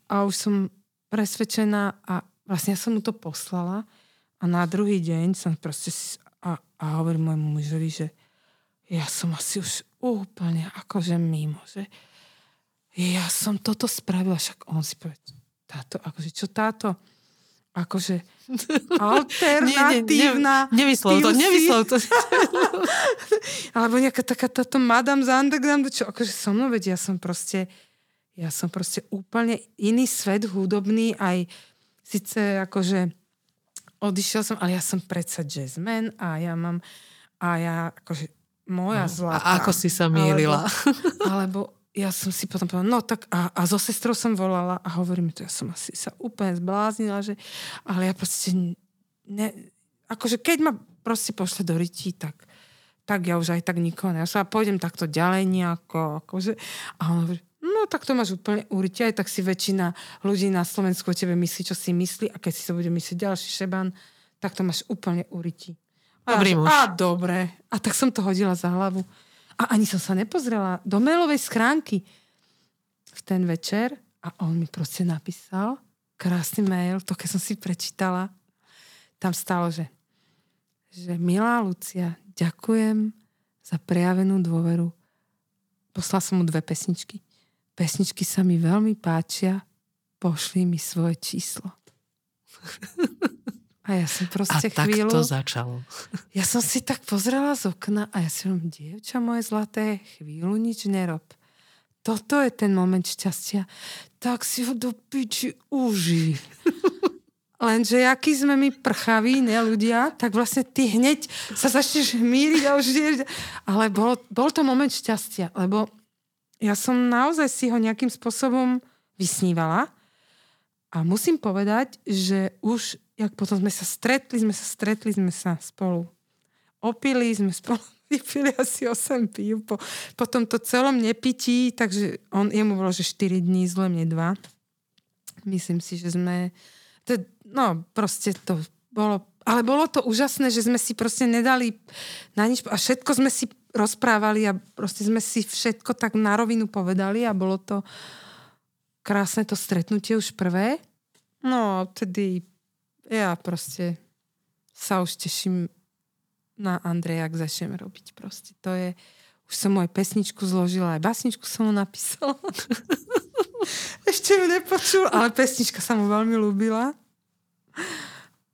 A už som presvedčená a vlastne ja som mu to poslala a na druhý deň som proste a, a hovorím môjmu mužovi, že ja som asi už úplne akože mimo, že ja som toto spravila, však on si povie, táto, akože čo táto akože alternatívna. Nie, nie, nemyslel to, nemyslel to. Alebo nejaká taká táto Madame z Undergroundu, čo akože so mnou, veď ja som proste ja som proste úplne iný svet hudobný, aj síce akože odišiel som, ale ja som predsa jazzman a ja mám a ja akože moja no, zlatá. A ako si sa mýlila. Alebo, alebo ja som si potom povedala, no tak a, a so sestrou som volala a hovorí mi to, ja som asi sa úplne zbláznila, že, ale ja proste ne, akože keď ma proste pošle do rytí, tak, tak ja už aj tak nikoho ne. Ja sa pôjdem takto ďalej nejako, akože, a on hovorí, no tak to máš úplne urite, aj tak si väčšina ľudí na Slovensku o tebe myslí, čo si myslí a keď si to bude myslieť ďalší šeban, tak to máš úplne uriti. Dobrý muž. A dobre. A tak som to hodila za hlavu. A ani som sa nepozrela do mailovej schránky v ten večer a on mi proste napísal krásny mail, to keď som si prečítala, tam stalo, že, že milá Lucia, ďakujem za prejavenú dôveru. Poslal som mu dve pesničky. Pesničky sa mi veľmi páčia, pošli mi svoje číslo. A ja som proste a chvíľu... tak to začalo. Ja som si tak pozrela z okna a ja si hovorím, dievča moje zlaté, chvíľu nič nerob. Toto je ten moment šťastia. Tak si ho do piči uži. Lenže aký sme my prchaví, ne ľudia, tak vlastne ty hneď sa začneš hmíriť a už Ale bol, bol to moment šťastia, lebo ja som naozaj si ho nejakým spôsobom vysnívala a musím povedať, že už jak potom sme sa stretli, sme sa stretli, sme sa spolu opili, sme spolu vypili asi 8 pív po, po tomto celom nepití, takže on, jemu bolo, že 4 dní, zle mne 2. Myslím si, že sme, to, no proste to bolo, ale bolo to úžasné, že sme si proste nedali na nič a všetko sme si rozprávali a proste sme si všetko tak na rovinu povedali a bolo to krásne to stretnutie už prvé. No, tedy ja proste sa už teším na Andreja, ak začneme robiť proste. To je, už som moju pesničku zložila, aj basničku som mu napísala. Ešte ju nepočul, ale pesnička sa mu veľmi ľúbila.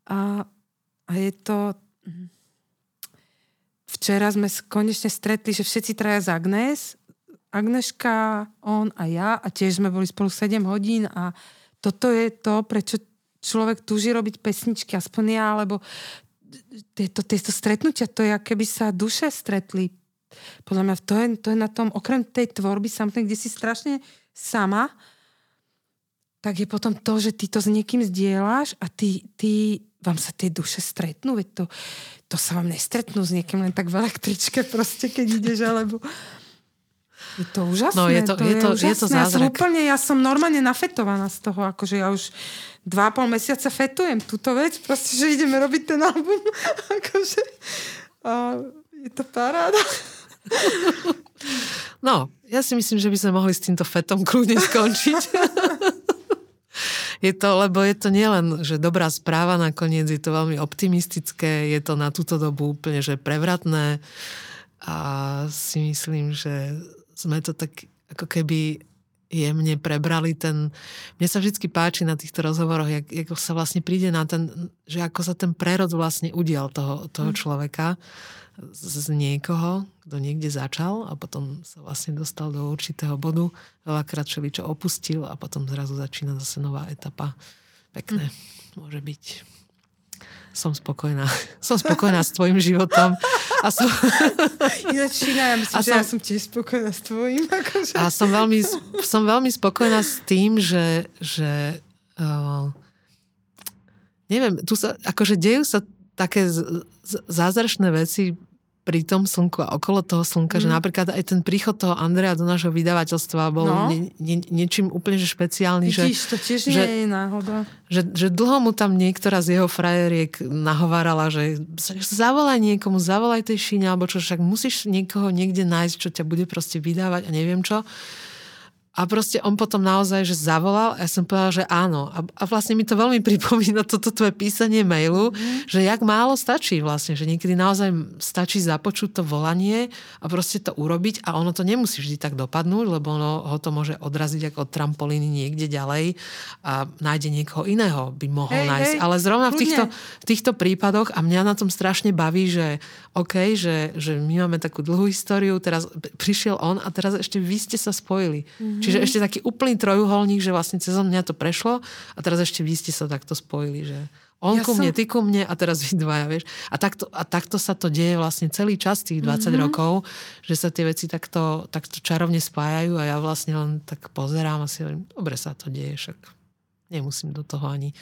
A, a je to... Včera sme konečne stretli, že všetci traja z Agnes. Agneška, on a ja a tiež sme boli spolu 7 hodín a toto je to, prečo človek túži robiť pesničky, aspoň ja, alebo tieto, tieto stretnutia, to je, keby sa duše stretli. Podľa mňa to je, to je na tom, okrem tej tvorby samotnej, kde si strašne sama, tak je potom to, že ty to s niekým zdieľaš a ty, ty vám sa tie duše stretnú, veď to, to sa vám nestretnú s niekým len tak v električke proste, keď ideš, alebo je to úžasné. No, je to, to je, to, je, je to zázrak. Ja som úplne, ja som normálne nafetovaná z toho, akože ja už dva pol mesiaca fetujem túto vec, proste, že ideme robiť ten album. akože, a je to paráda. No, ja si myslím, že by sme mohli s týmto fetom kľudne skončiť. je to, lebo je to nielen, že dobrá správa nakoniec, je to veľmi optimistické, je to na túto dobu úplne, že prevratné a si myslím, že sme to tak ako keby jemne prebrali ten... Mne sa vždy páči na týchto rozhovoroch, jak, ako sa vlastne príde na ten, že ako sa ten prerod vlastne udial toho, toho mm. človeka z, z niekoho, kto niekde začal a potom sa vlastne dostal do určitého bodu, veľakrát čo opustil a potom zrazu začína zase nová etapa. Pekné. Mm. Môže byť som spokojná. Som spokojná s tvojim životom A som... Ináč, ja myslím, a že som... ja som tiež spokojná s tvojím. Akože. A som veľmi, som veľmi spokojná s tým, že, že uh, neviem, tu sa, akože dejú sa také z, z, zázračné veci pri tom slnku a okolo toho slnka, mm. že napríklad aj ten príchod toho Andreja do nášho vydavateľstva bol no. nie, nie, niečím úplne že špeciálny. Vidíš, že, to tiež že, nie je náhoda. Že, že dlho mu tam niektorá z jeho frajeriek nahovárala, že zavolaj niekomu, zavolaj tej šíne, alebo čo, však musíš niekoho niekde nájsť, čo ťa bude proste vydávať a neviem čo. A proste on potom naozaj, že zavolal a ja som povedala, že áno. A, a vlastne mi to veľmi pripomína toto tvoje písanie mailu, mm. že jak málo stačí vlastne, že niekedy naozaj stačí započuť to volanie a proste to urobiť a ono to nemusí vždy tak dopadnúť, lebo ono ho to môže odraziť ako od trampolíny niekde ďalej a nájde niekoho iného by mohol hej, nájsť. Hej, Ale zrovna v týchto, v týchto prípadoch a mňa na tom strašne baví, že OK, že, že my máme takú dlhú históriu, teraz prišiel on a teraz ešte vy ste sa spojili. Mm. Čiže ešte taký úplný trojuholník, že vlastne cez mňa to prešlo a teraz ešte vy ste sa takto spojili, že on ja ku mne, som... ty ku mne a teraz vy dvaja, vieš. A takto, a takto sa to deje vlastne celý čas, tých 20 mm-hmm. rokov, že sa tie veci takto, takto čarovne spájajú a ja vlastne len tak pozerám a si hovorím, dobre sa to deje, však nemusím do toho ani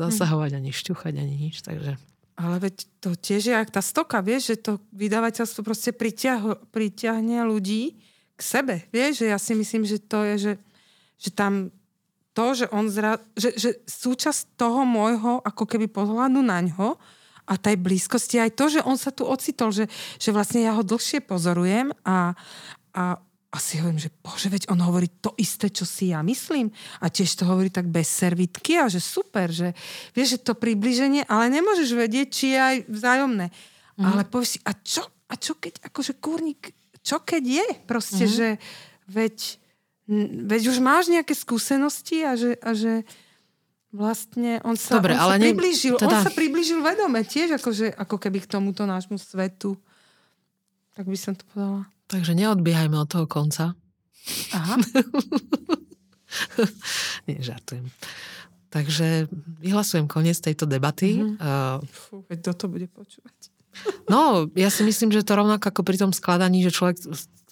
zasahovať, ani šťuchať, ani nič, takže... Ale veď to tiež je ak tá stoka, vieš, že to vydavateľstvo proste priťahne ľudí, k sebe. Vieš, že ja si myslím, že to je, že, že tam to, že on zra, že, že súčasť toho môjho ako keby pohľadu na ňo a tej blízkosti aj to, že on sa tu ocitol, že, že vlastne ja ho dlhšie pozorujem a, a a si hovorím, že bože, veď on hovorí to isté, čo si ja myslím. A tiež to hovorí tak bez servitky a že super, že vieš, že to približenie, ale nemôžeš vedieť, či je aj vzájomné. Mm. Ale povieš si, a čo, a čo keď akože kúrnik čo keď je? Proste, mm-hmm. že veď, veď už máš nejaké skúsenosti a že, a že vlastne on sa, Dobre, on ale sa ne... priblížil, teda... on sa priblížil vedome tiež, akože, ako keby k tomuto nášmu svetu. Tak by som to povedala. Takže neodbiehajme od toho konca. Aha. Nie, žartujem. Takže vyhlasujem koniec tejto debaty. Mm-hmm. Uh, Fú, veď to bude počúvať. No, ja si myslím, že to rovnako ako pri tom skladaní, že človek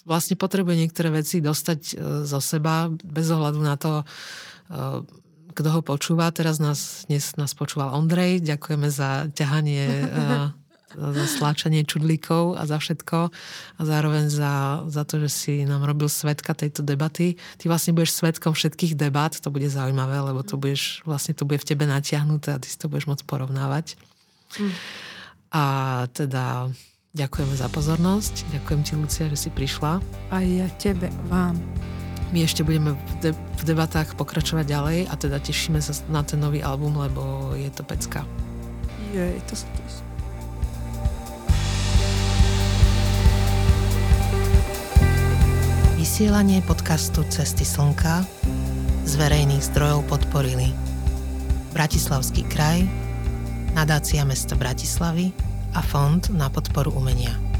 vlastne potrebuje niektoré veci dostať e, zo seba bez ohľadu na to, e, kto ho počúva. Teraz nás, dnes nás počúval Ondrej. Ďakujeme za ťahanie e, za sláčanie čudlíkov a za všetko a zároveň za, za to, že si nám robil svetka tejto debaty. Ty vlastne budeš svetkom všetkých debat, to bude zaujímavé, lebo to budeš, vlastne to bude v tebe natiahnuté a ty si to budeš môcť porovnávať. Mm. A teda ďakujeme za pozornosť. Ďakujem ti, Lucia, že si prišla. A ja tebe, vám. My ešte budeme v, de- v debatách pokračovať ďalej a teda tešíme sa na ten nový album, lebo je to pecka. Je, to sa tiež. Vysielanie podcastu Cesty slnka z verejných zdrojov podporili Bratislavský kraj, Nadácia mesta Bratislavy a Fond na podporu umenia.